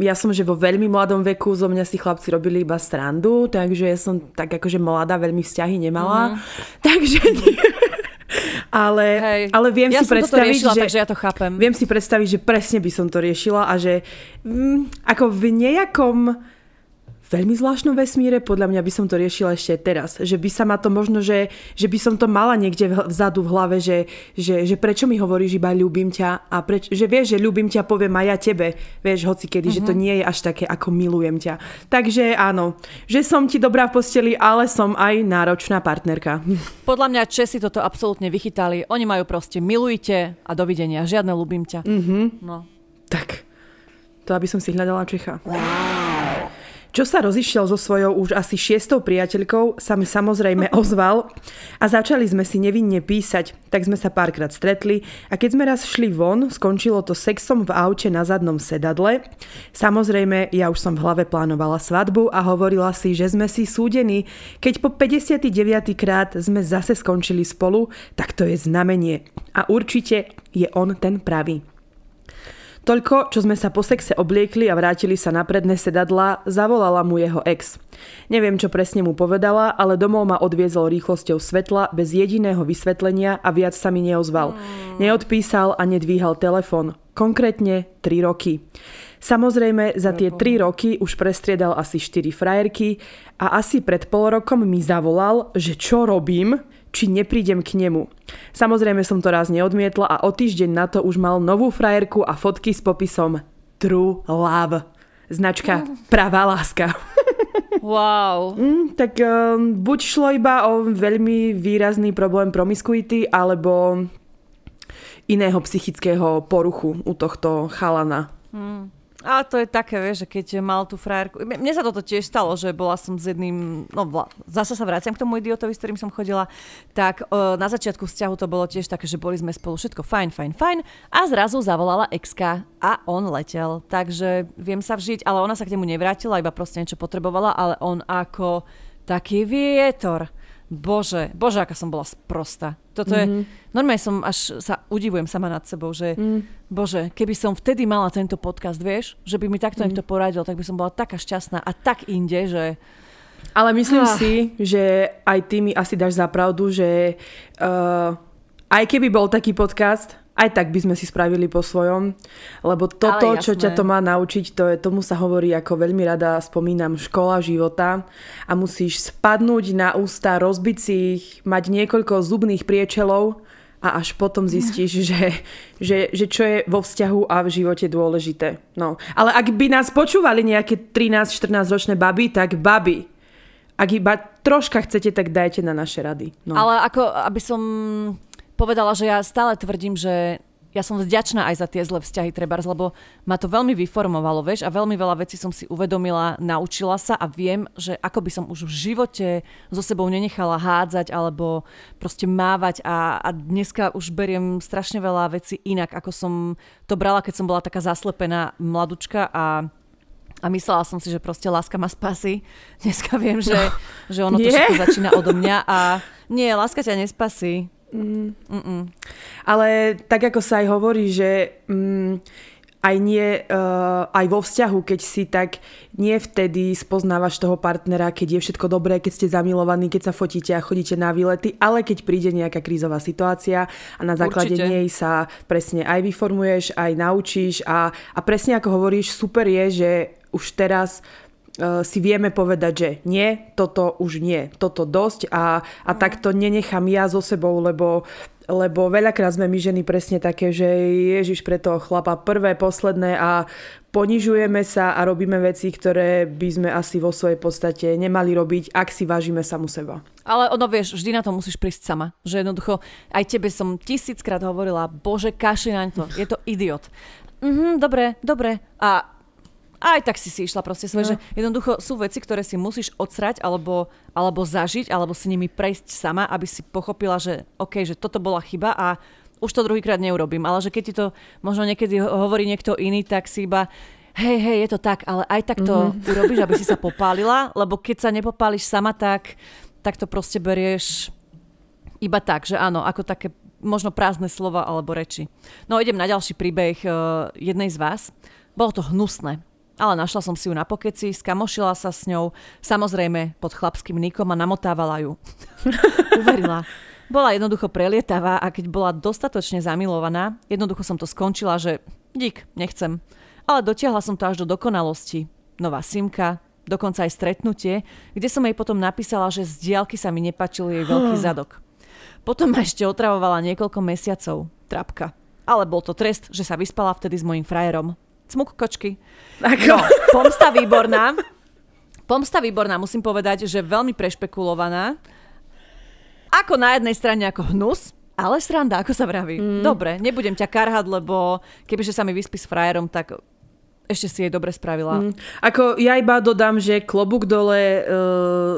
ja som, že vo veľmi mladom veku zo mňa si chlapci robili iba strandu, takže ja som tak akože mladá, veľmi vzťahy nemala. Mm-hmm. Takže nie. Ale, Hej. ale viem ja si predstaviť, riešila, že, takže ja to chápem. Viem si predstaviť, že presne by som to riešila a že mm, ako v nejakom veľmi zvláštnom vesmíre, podľa mňa by som to riešila ešte teraz. Že by sa ma to možno, že, že by som to mala niekde vzadu v hlave, že, že, že prečo mi hovoríš iba ľúbim ťa a preč, že vieš, že ľúbim ťa poviem aj ja tebe, vieš, hoci kedy, mm-hmm. že to mhm. nie je až také ako milujem ťa. Takže áno, že som ti dobrá v posteli, ale som aj náročná partnerka. Podľa mňa Česi toto absolútne vychytali. Oni majú proste milujte a dovidenia, žiadne ľúbim ťa. Mm-hmm. No. Tak, to aby som si hľadala Čecha. Wow. Čo sa rozišiel so svojou už asi šiestou priateľkou, sa mi samozrejme ozval a začali sme si nevinne písať, tak sme sa párkrát stretli a keď sme raz šli von, skončilo to sexom v aute na zadnom sedadle. Samozrejme, ja už som v hlave plánovala svadbu a hovorila si, že sme si súdení. Keď po 59. krát sme zase skončili spolu, tak to je znamenie. A určite je on ten pravý. Toľko, čo sme sa po sexe obliekli a vrátili sa na predné sedadla, zavolala mu jeho ex. Neviem, čo presne mu povedala, ale domov ma odviezol rýchlosťou svetla bez jediného vysvetlenia a viac sa mi neozval. Hmm. Neodpísal a nedvíhal telefon. Konkrétne 3 roky. Samozrejme, za tie 3 roky už prestriedal asi 4 frajerky a asi pred pol rokom mi zavolal, že čo robím, či neprídem k nemu. Samozrejme som to raz neodmietla a o týždeň na to už mal novú frajerku a fotky s popisom True Love. Značka Pravá láska. Wow. Mm, tak um, buď šlo iba o veľmi výrazný problém promiskuity, alebo iného psychického poruchu u tohto chalana. Mm. A to je také, vieš, že keď mal tú frajerku... Mne sa toto tiež stalo, že bola som s jedným... No, zase sa vraciam k tomu idiotovi, s ktorým som chodila. Tak uh, na začiatku vzťahu to bolo tiež také, že boli sme spolu všetko fajn, fajn, fajn. A zrazu zavolala exka a on letel. Takže viem sa vžiť, ale ona sa k nemu nevrátila, iba proste niečo potrebovala, ale on ako taký vietor Bože, bože, aká som bola sprosta. Toto mm-hmm. je, mhm. normálne som až sa udivujem sama nad sebou, že mm. bože, keby som vtedy mala tento podcast, vieš, že by mi takto mm. niekto poradil, tak by som bola taká šťastná a tak inde, že... Ale myslím ah. si, že aj ty mi asi dáš za pravdu, že uh, aj keby bol taký podcast, aj tak by sme si spravili po svojom. Lebo toto, čo ťa to má naučiť, to je, tomu sa hovorí, ako veľmi rada spomínam, škola života. A musíš spadnúť na ústa, rozbiť si ich, mať niekoľko zubných priečelov a až potom zistíš, že, že, že čo je vo vzťahu a v živote dôležité. No. Ale ak by nás počúvali nejaké 13-14 ročné baby, tak baby, ak iba troška chcete, tak dajte na naše rady. No. Ale ako, aby som povedala, že ja stále tvrdím, že ja som vďačná aj za tie zlé vzťahy trebárs, lebo ma to veľmi vyformovalo, vieš, a veľmi veľa vecí som si uvedomila, naučila sa a viem, že ako by som už v živote so sebou nenechala hádzať alebo proste mávať a, a dneska už beriem strašne veľa vecí inak, ako som to brala, keď som bola taká zaslepená mladučka a a myslela som si, že proste láska ma spasí. Dneska viem, že, že ono to všetko začína odo mňa a nie, láska ťa nespasí. Mm. Ale tak ako sa aj hovorí, že mm, aj nie, uh, aj vo vzťahu, keď si tak nie vtedy spoznávaš toho partnera, keď je všetko dobré, keď ste zamilovaní, keď sa fotíte a chodíte na výlety, ale keď príde nejaká krízová situácia a na základe Určite. nej sa presne aj vyformuješ, aj naučíš a, a presne ako hovoríš, super je, že už teraz si vieme povedať, že nie, toto už nie, toto dosť a, a mm. tak to nenechám ja so sebou, lebo lebo veľakrát sme my ženy presne také, že ježiš pre toho chlapa prvé, posledné a ponižujeme sa a robíme veci, ktoré by sme asi vo svojej podstate nemali robiť, ak si vážime samu seba. Ale ono vieš, vždy na to musíš prísť sama. Že jednoducho, aj tebe som tisíckrát hovorila, bože, kaši naň to, je to idiot. Mhm, dobre, dobre. A aj tak si si išla proste svoje, no. že jednoducho sú veci, ktoré si musíš odsrať alebo, alebo zažiť, alebo si nimi prejsť sama, aby si pochopila, že OK, že toto bola chyba a už to druhýkrát neurobím. Ale že keď ti to možno niekedy hovorí niekto iný, tak si iba hej, hej, je to tak, ale aj tak to mm-hmm. urobíš, aby si sa popálila, lebo keď sa nepopáliš sama, tak, tak to proste berieš iba tak, že áno, ako také možno prázdne slova alebo reči. No idem na ďalší príbeh uh, jednej z vás. Bolo to hnusné. Ale našla som si ju na pokeci, skamošila sa s ňou, samozrejme pod chlapským nikom a namotávala ju. Uverila. Bola jednoducho prelietavá a keď bola dostatočne zamilovaná, jednoducho som to skončila, že dík, nechcem. Ale dotiahla som to až do dokonalosti. Nová simka, dokonca aj stretnutie, kde som jej potom napísala, že z diálky sa mi nepačil jej veľký zadok. Potom ma ešte otravovala niekoľko mesiacov. Trapka. Ale bol to trest, že sa vyspala vtedy s mojim frajerom. Cmuk kočky. Ako? No, pomsta výborná. Pomsta výborná, musím povedať, že veľmi prešpekulovaná. Ako na jednej strane ako hnus, ale sranda, ako sa vraví. Mm. Dobre, nebudem ťa karhať, lebo kebyže sa mi vyspí s frajerom, tak ešte si jej dobre spravila. Mm. Ako ja iba dodám, že klobúk dole e,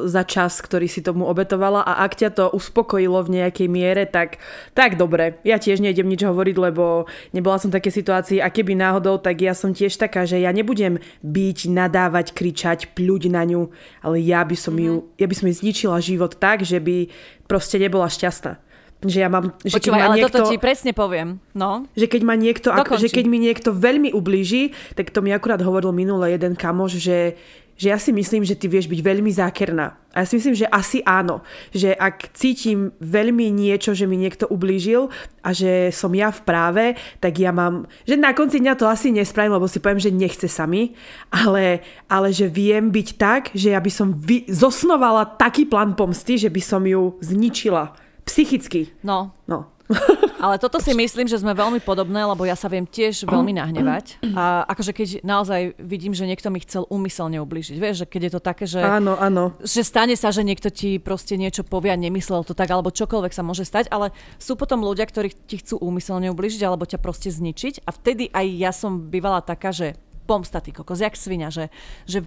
za čas, ktorý si tomu obetovala a ak ťa to uspokojilo v nejakej miere, tak, tak dobre. Ja tiež nejdem nič hovoriť, lebo nebola som v takej situácii a keby náhodou, tak ja som tiež taká, že ja nebudem byť, nadávať, kričať, pľuť na ňu, ale ja by som, mm. ju, ja by som jej zničila život tak, že by proste nebola šťastná že ja mám... Že Počúvaj, ale niekto, toto ti presne poviem. No. Že keď ma niekto, ak, že keď mi niekto veľmi ublíži, tak to mi akurát hovoril minule jeden kamoš, že, že ja si myslím, že ty vieš byť veľmi zákerná. A ja si myslím, že asi áno. Že ak cítim veľmi niečo, že mi niekto ublížil a že som ja v práve, tak ja mám... Že na konci dňa to asi nespravím, lebo si poviem, že nechce sa mi, ale, ale že viem byť tak, že ja by som vy, zosnovala taký plán pomsty, že by som ju zničila Psychicky. No. No. Ale toto si myslím, že sme veľmi podobné, lebo ja sa viem tiež veľmi nahnevať. A akože keď naozaj vidím, že niekto mi chcel úmyselne ubližiť. Vieš, že keď je to také, že... Áno, áno. Že stane sa, že niekto ti proste niečo povie a nemyslel to tak, alebo čokoľvek sa môže stať, ale sú potom ľudia, ktorí ti chcú úmyselne ubližiť alebo ťa proste zničiť. A vtedy aj ja som bývala taká, že pomsta ty kokos, jak svinia, že, že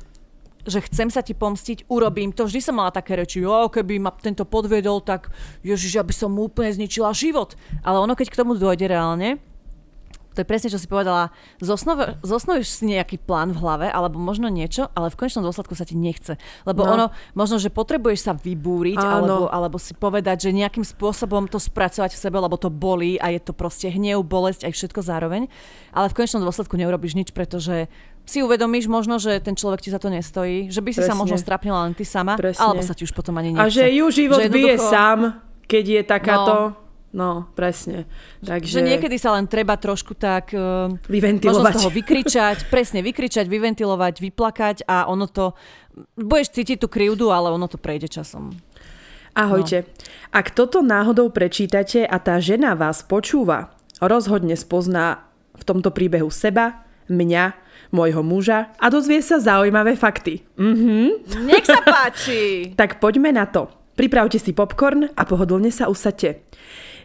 že chcem sa ti pomstiť, urobím to. Vždy som mala také reči, jo, keby ma tento podviedol, tak ježiš, ja by som mu úplne zničila život. Ale ono, keď k tomu dôjde reálne, to je presne, čo si povedala, zosnov, zosnovíš si nejaký plán v hlave, alebo možno niečo, ale v konečnom dôsledku sa ti nechce. Lebo no. ono, možno, že potrebuješ sa vybúriť, alebo, alebo si povedať, že nejakým spôsobom to spracovať v sebe, lebo to bolí a je to proste hnev, bolesť, aj všetko zároveň. Ale v konečnom dôsledku neurobiš nič, pretože si uvedomíš možno, že ten človek ti za to nestojí, že by si Presne. sa možno strapnila len ty sama, Presne. alebo sa ti už potom ani nechce. A že ju život že jednoducho... bije sám, keď je takáto... No. No, presne. Takže... Že niekedy sa len treba trošku tak... Uh, vyventilovať. Možno z toho vykričať, presne vykričať, vyventilovať, vyplakať a ono to... Budeš cítiť tú krivdu, ale ono to prejde časom. Ahojte. No. Ak toto náhodou prečítate a tá žena vás počúva, rozhodne spozná v tomto príbehu seba, mňa môjho muža a dozvie sa zaujímavé fakty. Mhm. Nech sa páči! tak poďme na to. Pripravte si popcorn a pohodlne sa usadte.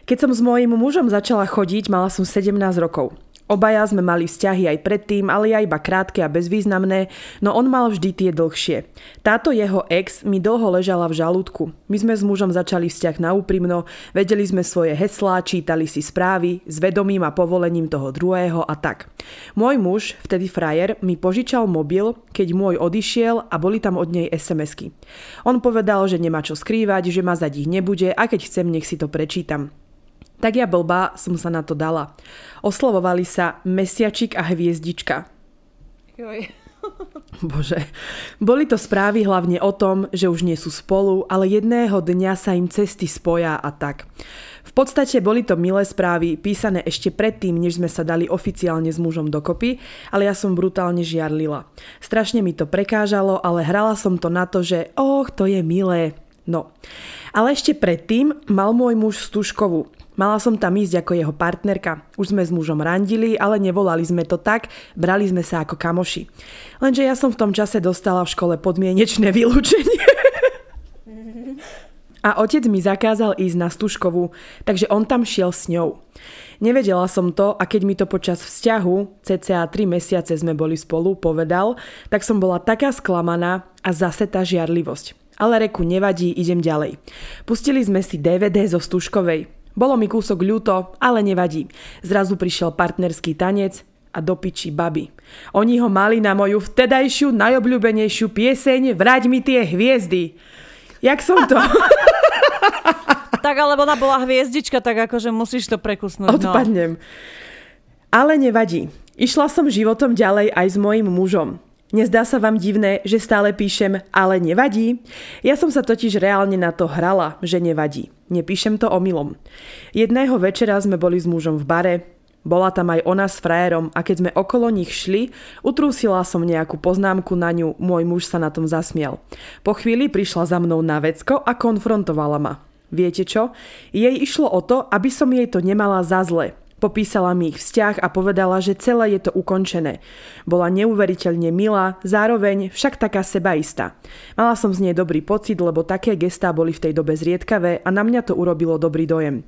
Keď som s mojím mužom začala chodiť, mala som 17 rokov. Obaja sme mali vzťahy aj predtým, ale ja iba krátke a bezvýznamné, no on mal vždy tie dlhšie. Táto jeho ex mi dlho ležala v žalúdku. My sme s mužom začali vzťah na úprimno, vedeli sme svoje heslá, čítali si správy, s vedomím a povolením toho druhého a tak. Môj muž, vtedy frajer, mi požičal mobil, keď môj odišiel a boli tam od nej SMS-ky. On povedal, že nemá čo skrývať, že ma za ich nebude a keď chcem, nech si to prečítam. Tak ja blbá som sa na to dala. Oslovovali sa Mesiačik a Hviezdička. Joj. Bože. Boli to správy hlavne o tom, že už nie sú spolu, ale jedného dňa sa im cesty spoja a tak. V podstate boli to milé správy, písané ešte predtým, než sme sa dali oficiálne s mužom dokopy, ale ja som brutálne žiarlila. Strašne mi to prekážalo, ale hrala som to na to, že och, to je milé. No. Ale ešte predtým mal môj muž stužkovú. Mala som tam ísť ako jeho partnerka. Už sme s mužom randili, ale nevolali sme to tak, brali sme sa ako kamoši. Lenže ja som v tom čase dostala v škole podmienečné vylúčenie. A otec mi zakázal ísť na stužkovú, takže on tam šiel s ňou. Nevedela som to a keď mi to počas vzťahu, cca 3 mesiace sme boli spolu, povedal, tak som bola taká sklamaná a zase tá žiarlivosť. Ale reku nevadí, idem ďalej. Pustili sme si DVD zo Stužkovej. Bolo mi kúsok ľúto, ale nevadí. Zrazu prišiel partnerský tanec a do piči baby. Oni ho mali na moju vtedajšiu najobľúbenejšiu pieseň Vráť mi tie hviezdy. Jak som to... tak alebo ona bola hviezdička, tak akože musíš to prekusnúť. No. Odpadnem. No. Ale nevadí. Išla som životom ďalej aj s mojim mužom. Nezdá sa vám divné, že stále píšem, ale nevadí? Ja som sa totiž reálne na to hrala, že nevadí. Nepíšem to omylom. Jedného večera sme boli s mužom v bare, Bola tam aj ona s frajerom a keď sme okolo nich šli, utrúsila som nejakú poznámku na ňu, môj muž sa na tom zasmiel. Po chvíli prišla za mnou na vecko a konfrontovala ma. Viete čo? Jej išlo o to, aby som jej to nemala za zle. Popísala mi ich vzťah a povedala, že celé je to ukončené. Bola neuveriteľne milá, zároveň však taká sebaistá. Mala som z nej dobrý pocit, lebo také gestá boli v tej dobe zriedkavé a na mňa to urobilo dobrý dojem.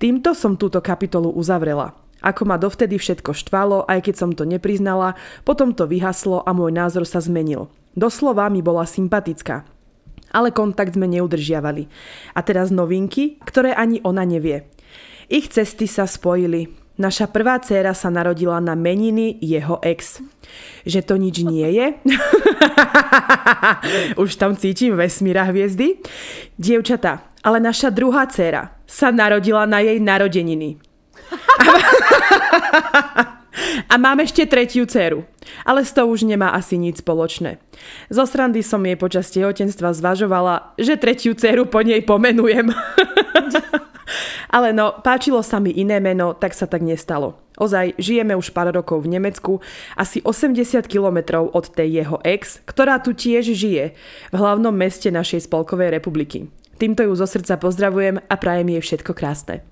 Týmto som túto kapitolu uzavrela. Ako ma dovtedy všetko štvalo, aj keď som to nepriznala, potom to vyhaslo a môj názor sa zmenil. Doslova mi bola sympatická. Ale kontakt sme neudržiavali. A teraz novinky, ktoré ani ona nevie. Ich cesty sa spojili. Naša prvá dcéra sa narodila na meniny jeho ex. Že to nič nie je? Už tam cítim vesmíra hviezdy. Dievčatá, ale naša druhá dcéra sa narodila na jej narodeniny. A mám ešte tretiu dceru, ale s tou už nemá asi nič spoločné. Zo srandy som jej počas tehotenstva zvažovala, že tretiu dceru po nej pomenujem. Ale no, páčilo sa mi iné meno, tak sa tak nestalo. Ozaj, žijeme už pár rokov v Nemecku, asi 80 kilometrov od tej jeho ex, ktorá tu tiež žije, v hlavnom meste našej spolkovej republiky. Týmto ju zo srdca pozdravujem a prajem jej všetko krásne.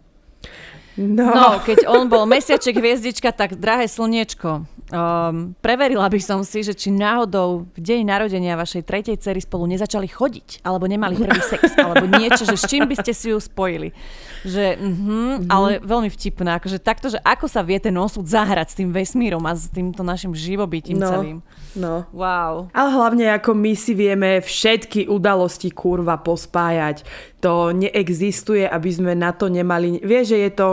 No. no, keď on bol mesiaček hviezdička, tak drahé slniečko, um, preverila by som si, že či náhodou v deň narodenia vašej tretej cery spolu nezačali chodiť, alebo nemali prvý sex, alebo niečo, že s čím by ste si ju spojili. Že, mm-hmm, mm-hmm. ale veľmi vtipná, akože takto, že ako sa vie ten osud zahrať s tým vesmírom a s týmto našim živobytím no, celým. No. Wow. Ale hlavne ako my si vieme všetky udalosti kurva pospájať to neexistuje, aby sme na to nemali... Vieš, že je to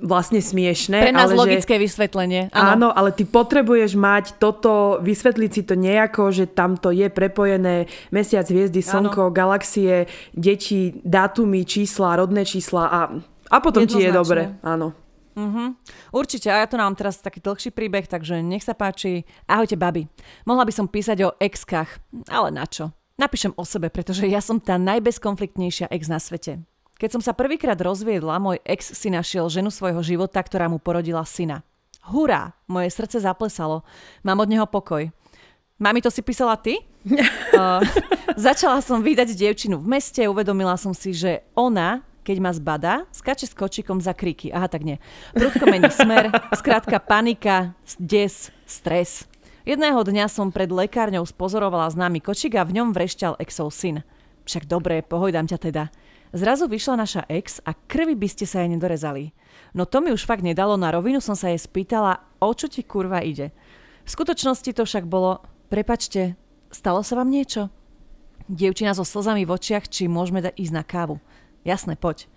vlastne smiešné. Pre nás ale logické že, vysvetlenie. Áno. áno, ale ty potrebuješ mať toto, vysvetliť si to nejako, že tamto je prepojené mesiac, hviezdy, slnko, áno. galaxie, deti, dátumy, čísla, rodné čísla a, a potom ti je dobre. Áno. Uh-huh. Určite, a ja tu mám teraz taký dlhší príbeh, takže nech sa páči. Ahojte, babi. Mohla by som písať o exkách, ale na čo? Napíšem o sebe, pretože ja som tá najbezkonfliktnejšia ex na svete. Keď som sa prvýkrát rozviedla, môj ex si našiel ženu svojho života, ktorá mu porodila syna. Hurá, moje srdce zaplesalo. Mám od neho pokoj. Mami, to si písala ty? uh, začala som vydať dievčinu v meste, uvedomila som si, že ona, keď ma zbada, skače s kočikom za kriky. Aha, tak nie. Prudko mení smer, skrátka panika, des, stres. Jedného dňa som pred lekárňou spozorovala známy kočík a v ňom vrešťal exov syn. Však dobre, pohojdám ťa teda. Zrazu vyšla naša ex a krvi by ste sa jej nedorezali. No to mi už fakt nedalo, na rovinu som sa jej spýtala, o čo ti kurva ide. V skutočnosti to však bolo, prepačte, stalo sa vám niečo? Dievčina so slzami v očiach, či môžeme dať ísť na kávu. Jasné, poď.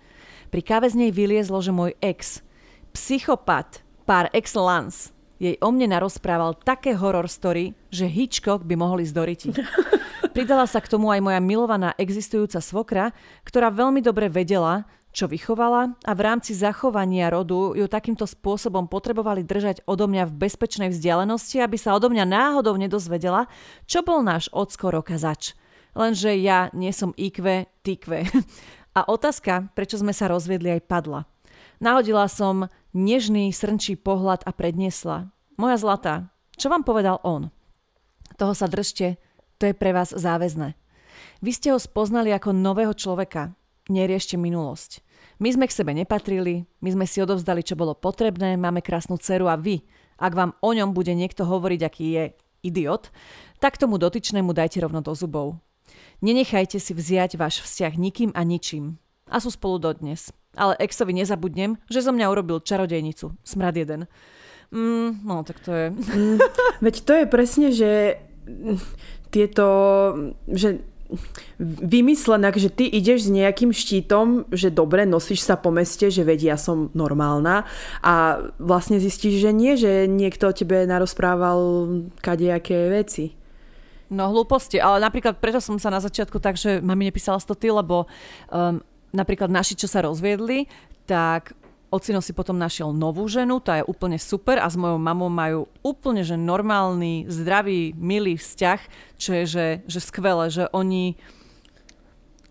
Pri káve z nej vyliezlo, že môj ex, psychopat, par excellence, jej o mne narozprával také horror story, že Hitchcock by mohol ísť do riti. Pridala sa k tomu aj moja milovaná existujúca svokra, ktorá veľmi dobre vedela, čo vychovala a v rámci zachovania rodu ju takýmto spôsobom potrebovali držať odo mňa v bezpečnej vzdialenosti, aby sa odo mňa náhodou nedozvedela, čo bol náš ocko roka zač. Lenže ja nie som IQ, tykve. A otázka, prečo sme sa rozviedli aj padla. Nahodila som nežný, srnčí pohľad a predniesla. Moja zlatá, čo vám povedal on? Toho sa držte, to je pre vás záväzné. Vy ste ho spoznali ako nového človeka. Neriešte minulosť. My sme k sebe nepatrili, my sme si odovzdali, čo bolo potrebné, máme krásnu dceru a vy, ak vám o ňom bude niekto hovoriť, aký je idiot, tak tomu dotyčnému dajte rovno do zubov. Nenechajte si vziať váš vzťah nikým a ničím. A sú spolu dodnes. Ale exovi nezabudnem, že zo mňa urobil čarodejnicu. Smrad jeden. Mm, no, tak to je... Mm, veď to je presne, že tieto... Že vymyslené, že ty ideš s nejakým štítom, že dobre, nosíš sa po meste, že vedia ja som normálna a vlastne zistíš, že nie, že niekto o tebe narozprával kadejaké veci. No hlúposti, ale napríklad preto som sa na začiatku tak, že mami nepísala to ty, lebo um, napríklad naši, čo sa rozviedli, tak Ocino si potom našiel novú ženu, tá je úplne super a s mojou mamou majú úplne že normálny, zdravý, milý vzťah, čo je že, že skvelé, že oni,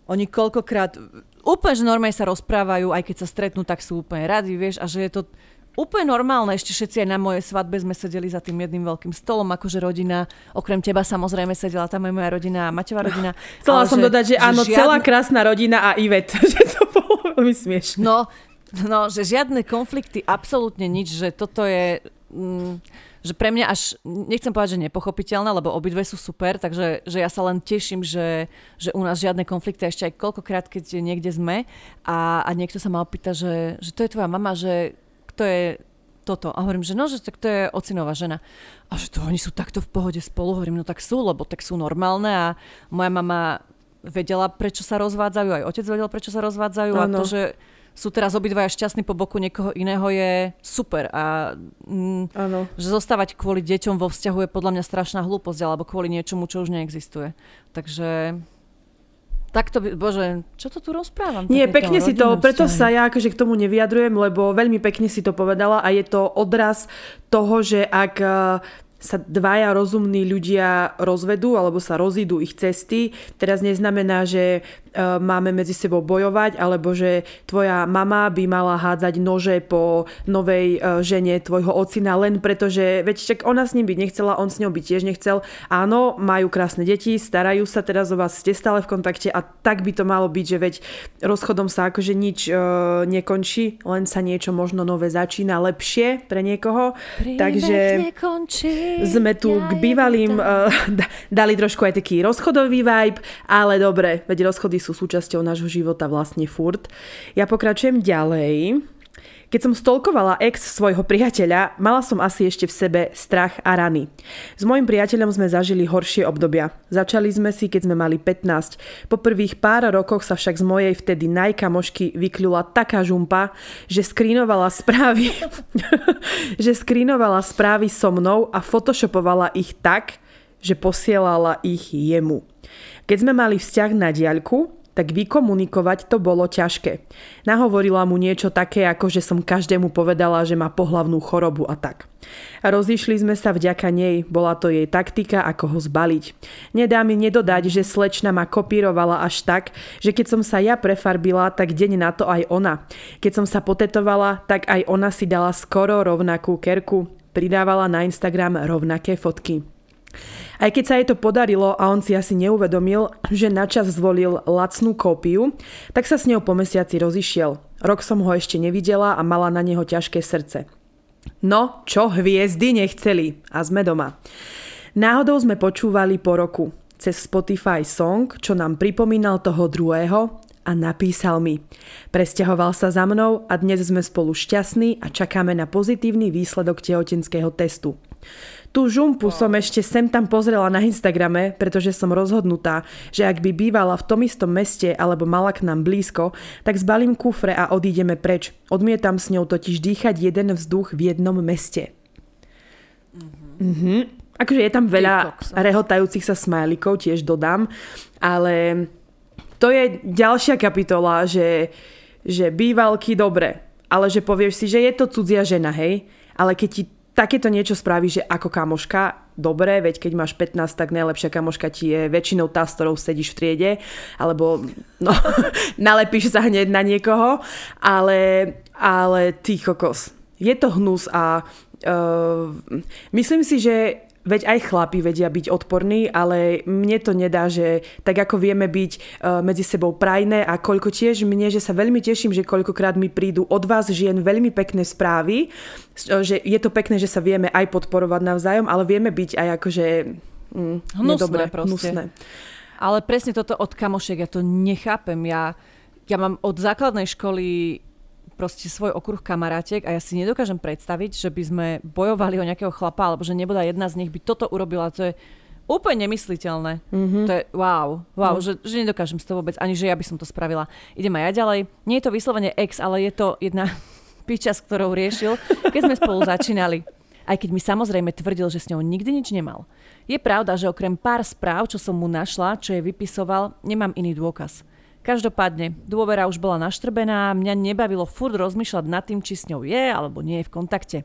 oni koľkokrát úplne že normálne sa rozprávajú, aj keď sa stretnú, tak sú úplne radi, vieš, a že je to úplne normálne, ešte všetci aj na mojej svadbe sme sedeli za tým jedným veľkým stolom, akože rodina, okrem teba samozrejme sedela tam aj moja rodina a Maťová rodina. Chcela som že, dodať, že, že áno, žiadne... celá krásna rodina a Ivet, že to bolo veľmi smiešne. No, no, že žiadne konflikty, absolútne nič, že toto je... Mm, že pre mňa až, nechcem povedať, že nepochopiteľné, lebo obidve sú super, takže že ja sa len teším, že, že u nás žiadne konflikty, ešte aj koľkokrát, keď niekde sme a, a niekto sa ma opýta, že, že to je tvoja mama, že kto je toto. A hovorím, že no, že tak to je ocinová žena. A že to oni sú takto v pohode spolu. Hovorím, no tak sú, lebo tak sú normálne a moja mama vedela, prečo sa rozvádzajú, aj otec vedel, prečo sa rozvádzajú ano. a to, že sú teraz obidvaja šťastní po boku niekoho iného je super a mm, že zostávať kvôli deťom vo vzťahu je podľa mňa strašná hlúposť alebo kvôli niečomu, čo už neexistuje. Takže to by, bože, čo to tu rozprávam? Nie, pekne si to, preto sa ja akože k tomu nevyjadrujem, lebo veľmi pekne si to povedala a je to odraz toho, že ak sa dvaja rozumní ľudia rozvedú alebo sa rozídu ich cesty. Teraz neznamená, že e, máme medzi sebou bojovať alebo že tvoja mama by mala hádzať nože po novej e, žene tvojho ocina len preto, že veď čak ona s ním byť nechcela, on s ňou byť tiež nechcel. Áno, majú krásne deti, starajú sa teraz o vás, ste stále v kontakte a tak by to malo byť, že veď rozchodom sa akože nič e, nekončí, len sa niečo možno nové začína lepšie pre niekoho. Príbeh Takže nekončí sme tu k bývalým uh, dali trošku aj taký rozchodový vibe, ale dobre, veď rozchody sú súčasťou nášho života vlastne furt. Ja pokračujem ďalej. Keď som stolkovala ex svojho priateľa, mala som asi ešte v sebe strach a rany. S mojim priateľom sme zažili horšie obdobia. Začali sme si, keď sme mali 15. Po prvých pár rokoch sa však z mojej vtedy najkamošky vykľula taká žumpa, že skrínovala správy, že skrínovala správy so mnou a photoshopovala ich tak, že posielala ich jemu. Keď sme mali vzťah na diaľku, tak vykomunikovať to bolo ťažké. Nahovorila mu niečo také, ako že som každému povedala, že má pohlavnú chorobu a tak. A rozišli sme sa vďaka nej, bola to jej taktika, ako ho zbaliť. Nedá mi nedodať, že slečna ma kopírovala až tak, že keď som sa ja prefarbila, tak deň na to aj ona. Keď som sa potetovala, tak aj ona si dala skoro rovnakú kerku. Pridávala na Instagram rovnaké fotky. Aj keď sa jej to podarilo a on si asi neuvedomil, že načas zvolil lacnú kópiu, tak sa s ňou po mesiaci rozišiel. Rok som ho ešte nevidela a mala na neho ťažké srdce. No, čo hviezdy nechceli a sme doma. Náhodou sme počúvali po roku cez Spotify song, čo nám pripomínal toho druhého a napísal mi. Presťahoval sa za mnou a dnes sme spolu šťastní a čakáme na pozitívny výsledok tehotenského testu. Tú žumpu som ešte sem tam pozrela na Instagrame, pretože som rozhodnutá, že ak by bývala v tom istom meste alebo mala k nám blízko, tak zbalím kufre a odídeme preč. Odmietam s ňou totiž dýchať jeden vzduch v jednom meste. Mm-hmm. Mm-hmm. Akože je tam veľa rehotajúcich sa smajlikov, tiež dodám, ale to je ďalšia kapitola, že, že bývalky dobre, ale že povieš si, že je to cudzia žena, hej, ale keď ti takéto niečo spraví, že ako kamoška, dobre, veď keď máš 15, tak najlepšia kamoška ti je väčšinou tá, s ktorou sedíš v triede, alebo no, nalepíš sa hneď na niekoho, ale, ale ty kokos, je to hnus a uh, myslím si, že Veď aj chlapi vedia byť odporní, ale mne to nedá, že tak ako vieme byť uh, medzi sebou prajné a koľko tiež mne, že sa veľmi teším, že koľkokrát mi prídu od vás žien veľmi pekné správy, že je to pekné, že sa vieme aj podporovať navzájom, ale vieme byť aj akože mm, hnusné, nedobre, hnusné. Ale presne toto od kamošiek, ja to nechápem. Ja, ja mám od základnej školy proste svoj okruh kamarátiek a ja si nedokážem predstaviť, že by sme bojovali o nejakého chlapa, alebo že nebola jedna z nich by toto urobila. To je úplne nemysliteľné. Mm-hmm. To je wow, wow, mm. že, že nedokážem si to vôbec, ani že ja by som to spravila. Idem aj ja ďalej. Nie je to vyslovene ex, ale je to jedna piča, s ktorou riešil, keď sme spolu začínali. Aj keď mi samozrejme tvrdil, že s ňou nikdy nič nemal. Je pravda, že okrem pár správ, čo som mu našla, čo je vypisoval, nemám iný dôkaz. Každopádne, dôvera už bola naštrbená mňa nebavilo furt rozmýšľať nad tým, či s ňou je alebo nie je v kontakte.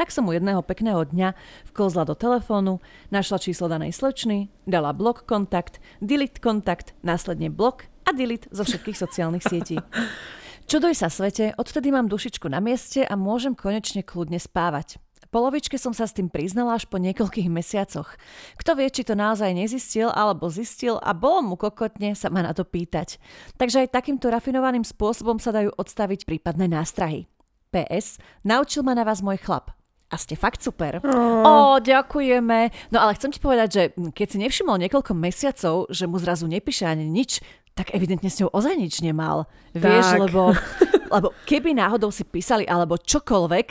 Tak som mu jedného pekného dňa vklzla do telefónu, našla číslo danej slečny, dala blok kontakt, delete kontakt, následne blok a delete zo všetkých sociálnych sietí. Čuduj sa svete, odtedy mám dušičku na mieste a môžem konečne kľudne spávať. Polovičke som sa s tým priznala až po niekoľkých mesiacoch. Kto vie, či to naozaj nezistil alebo zistil a bolo mu kokotne sa ma na to pýtať. Takže aj takýmto rafinovaným spôsobom sa dajú odstaviť prípadné nástrahy. PS, naučil ma na vás môj chlap. A ste fakt super. Oh. Ó, ďakujeme. No ale chcem ti povedať, že keď si nevšimol niekoľko mesiacov, že mu zrazu nepíše ani nič, tak evidentne s ňou ozaj nič nemal. Tak. Vieš, lebo, lebo keby náhodou si písali alebo čokoľvek,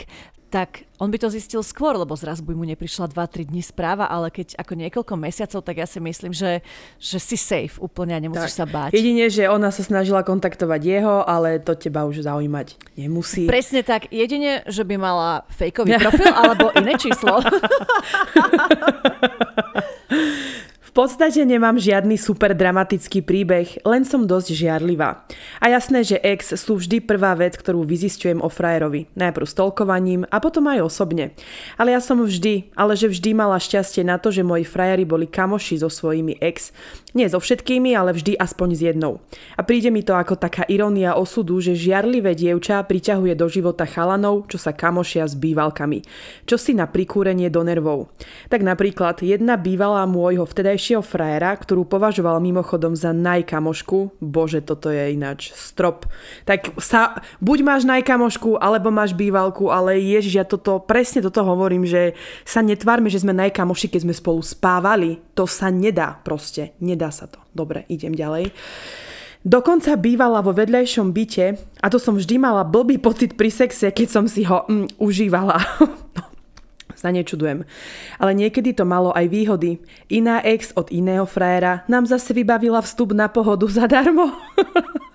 tak on by to zistil skôr, lebo zrazu by mu neprišla 2-3 dní správa, ale keď ako niekoľko mesiacov, tak ja si myslím, že, že si safe úplne a nemusíš tak. sa báť. Jedine, že ona sa snažila kontaktovať jeho, ale to teba už zaujímať nemusí. Presne tak. Jedine, že by mala fejkový profil alebo iné číslo. V podstate nemám žiadny super dramatický príbeh, len som dosť žiarlivá. A jasné, že ex sú vždy prvá vec, ktorú vyzistujem o frajerovi. Najprv stolkovaním a potom aj osobne. Ale ja som vždy, ale že vždy mala šťastie na to, že moji frajeri boli kamoši so svojimi ex. Nie so všetkými, ale vždy aspoň s jednou. A príde mi to ako taká irónia osudu, že žiarlivé dievča priťahuje do života chalanov, čo sa kamošia s bývalkami. Čo si na prikúrenie do nervov. Tak napríklad jedna bývalá môjho vtedaj vtedajšieho frajera, ktorú považoval mimochodom za najkamošku, bože, toto je ináč strop, tak sa, buď máš najkamošku, alebo máš bývalku, ale ježiš, ja toto, presne toto hovorím, že sa netvárme, že sme najkamoši, keď sme spolu spávali. To sa nedá proste, nedá sa to. Dobre, idem ďalej. Dokonca bývala vo vedľajšom byte a to som vždy mala blbý pocit pri sexe, keď som si ho mm, užívala. sa nečudujem. Ale niekedy to malo aj výhody. Iná ex od iného frajera nám zase vybavila vstup na pohodu zadarmo.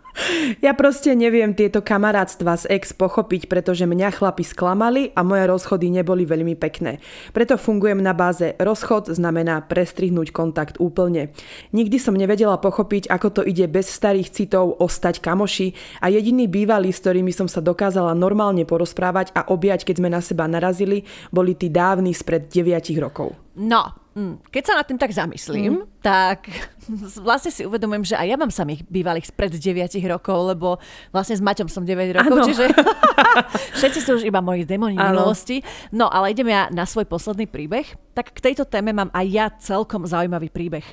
Ja proste neviem tieto kamarátstva s ex pochopiť, pretože mňa chlapi sklamali a moje rozchody neboli veľmi pekné. Preto fungujem na báze rozchod znamená prestrihnúť kontakt úplne. Nikdy som nevedela pochopiť, ako to ide bez starých citov ostať kamoši a jediný bývalý, s ktorými som sa dokázala normálne porozprávať a objať, keď sme na seba narazili, boli tí dávni spred 9 rokov. No, keď sa na tým tak zamyslím, mm. tak vlastne si uvedomujem, že aj ja mám samých bývalých spred 9 rokov, lebo vlastne s Maťom som 9 rokov, ano. čiže všetci sú už iba moji démoni minulosti. No, ale idem ja na svoj posledný príbeh. Tak k tejto téme mám aj ja celkom zaujímavý príbeh.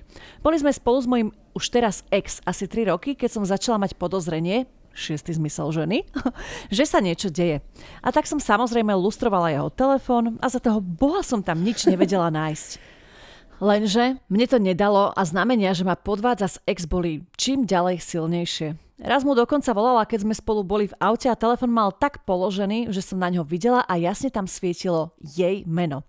Boli sme spolu s mojim už teraz ex asi 3 roky, keď som začala mať podozrenie, šiestý zmysel ženy, že sa niečo deje. A tak som samozrejme lustrovala jeho telefón a za toho boha som tam nič nevedela nájsť. Lenže mne to nedalo a znamenia, že ma podvádza s ex boli čím ďalej silnejšie. Raz mu dokonca volala, keď sme spolu boli v aute a telefon mal tak položený, že som na ňo videla a jasne tam svietilo jej meno.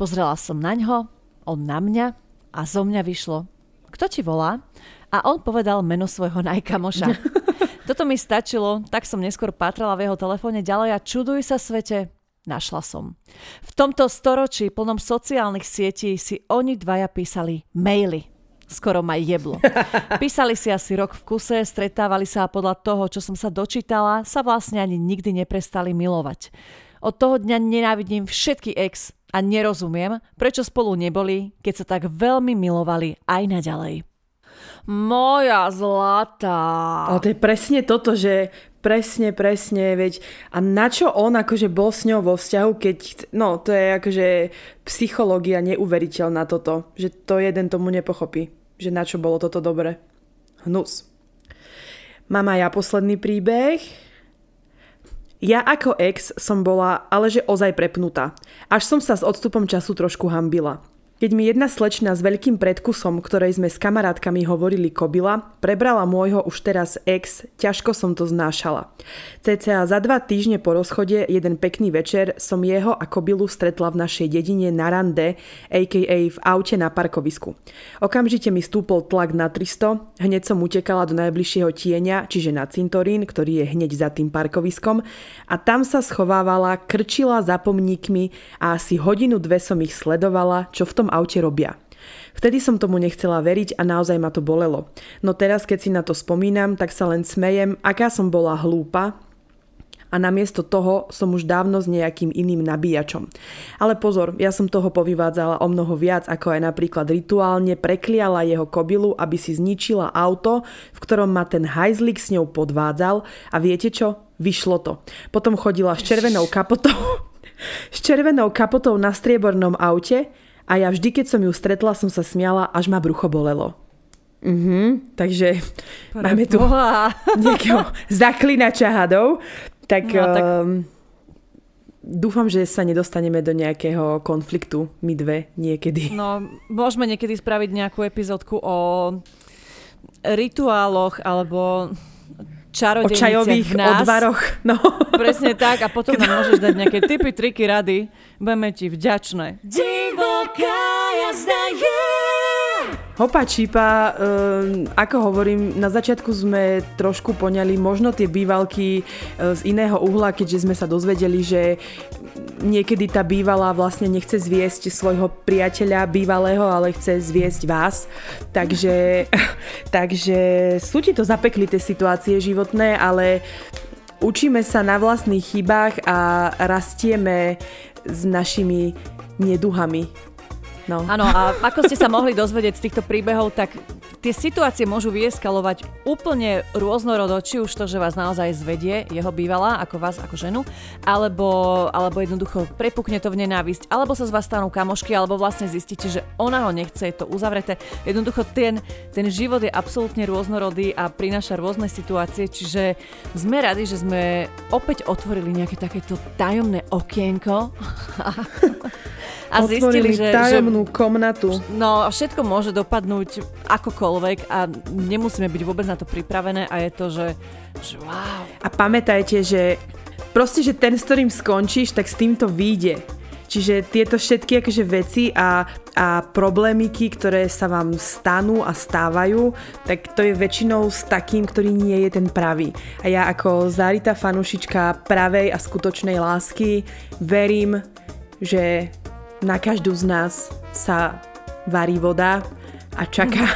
Pozrela som na ňo, on na mňa a zo mňa vyšlo. Kto ti volá? A on povedal meno svojho najkamoša. Toto mi stačilo, tak som neskôr patrala v jeho telefóne ďalej a čuduj sa svete, našla som. V tomto storočí plnom sociálnych sietí si oni dvaja písali maily. Skoro ma jeblo. Písali si asi rok v kuse, stretávali sa a podľa toho, čo som sa dočítala, sa vlastne ani nikdy neprestali milovať. Od toho dňa nenávidím všetky ex a nerozumiem, prečo spolu neboli, keď sa tak veľmi milovali aj naďalej. Moja zlatá. Ale to je presne toto, že presne, presne, veď a na čo on akože bol s ňou vo vzťahu, keď, no to je akože psychológia neuveriteľná toto, že to jeden tomu nepochopí, že na čo bolo toto dobre. Hnus. Mám aj ja posledný príbeh. Ja ako ex som bola, ale že ozaj prepnutá. Až som sa s odstupom času trošku hambila. Keď mi jedna slečna s veľkým predkusom, ktorej sme s kamarátkami hovorili kobila, prebrala môjho už teraz ex, ťažko som to znášala. CCA za dva týždne po rozchode, jeden pekný večer, som jeho a kobilu stretla v našej dedine na rande, a.k.a. v aute na parkovisku. Okamžite mi stúpol tlak na 300, hneď som utekala do najbližšieho tieňa, čiže na cintorín, ktorý je hneď za tým parkoviskom a tam sa schovávala, krčila za pomníkmi a asi hodinu dve som ich sledovala, čo v tom aute robia. Vtedy som tomu nechcela veriť a naozaj ma to bolelo. No teraz, keď si na to spomínam, tak sa len smejem, aká som bola hlúpa a namiesto toho som už dávno s nejakým iným nabíjačom. Ale pozor, ja som toho povyvádzala o mnoho viac, ako aj napríklad rituálne prekliala jeho kobilu, aby si zničila auto, v ktorom ma ten hajzlik s ňou podvádzal a viete čo? Vyšlo to. Potom chodila s červenou kapotou s červenou kapotou na striebornom aute a ja vždy, keď som ju stretla, som sa smiala, až ma brucho bolelo. Mhm, takže Pre máme tu boha. nejakého zaklinača hadov. Tak, no, tak... Um, dúfam, že sa nedostaneme do nejakého konfliktu my dve niekedy. No, môžeme niekedy spraviť nejakú epizódku o rituáloch alebo čarodejniciach o čajových v nás. odvaroch. No. Presne tak a potom nám môžeš dať nejaké typy, triky, rady. Budeme ti vďačné. Divoká jazda je Hopa čípa, um, ako hovorím, na začiatku sme trošku poňali možno tie bývalky uh, z iného uhla, keďže sme sa dozvedeli, že niekedy tá bývalá vlastne nechce zviesť svojho priateľa bývalého, ale chce zviesť vás. Takže, takže sú ti to zapekli situácie životné, ale učíme sa na vlastných chybách a rastieme s našimi neduhami No. Áno, a ako ste sa mohli dozvedieť z týchto príbehov, tak tie situácie môžu vyeskalovať úplne rôznorodo, či už to, že vás naozaj zvedie jeho bývalá, ako vás, ako ženu, alebo, alebo jednoducho prepukne to v nenávisť, alebo sa z vás stanú kamošky, alebo vlastne zistíte, že ona ho nechce, je to uzavreté. Jednoducho ten, ten život je absolútne rôznorodý a prináša rôzne situácie, čiže sme radi, že sme opäť otvorili nejaké takéto tajomné okienko. a zistili, že... tajomnú že, komnatu. No všetko môže dopadnúť akokoľvek a nemusíme byť vôbec na to pripravené a je to, že, že wow. A pamätajte, že proste, že ten, s ktorým skončíš, tak s týmto vyjde. Čiže tieto všetky akože veci a, a problémiky, ktoré sa vám stanú a stávajú, tak to je väčšinou s takým, ktorý nie je ten pravý. A ja ako zarita fanušička pravej a skutočnej lásky verím, že na každú z nás sa varí voda a čaká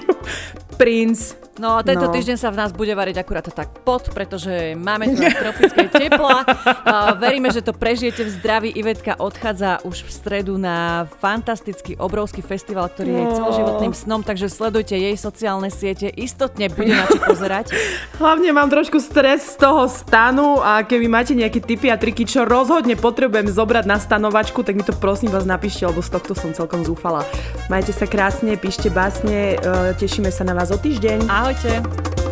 princ No a tento no. týždeň sa v nás bude variť akurát tak pot, pretože máme tu tropické tepla. A veríme, že to prežijete v zdraví. Ivetka odchádza už v stredu na fantastický, obrovský festival, ktorý no. je celoživotným snom, takže sledujte jej sociálne siete. Istotne bude na čo pozerať. Hlavne mám trošku stres z toho stanu a keby máte nejaké tipy a triky, čo rozhodne potrebujem zobrať na stanovačku, tak mi to prosím vás napíšte, lebo z tohto som celkom zúfala. Majte sa krásne, píšte básne, e, tešíme sa na vás o týždeň. Ciao, Ahojte.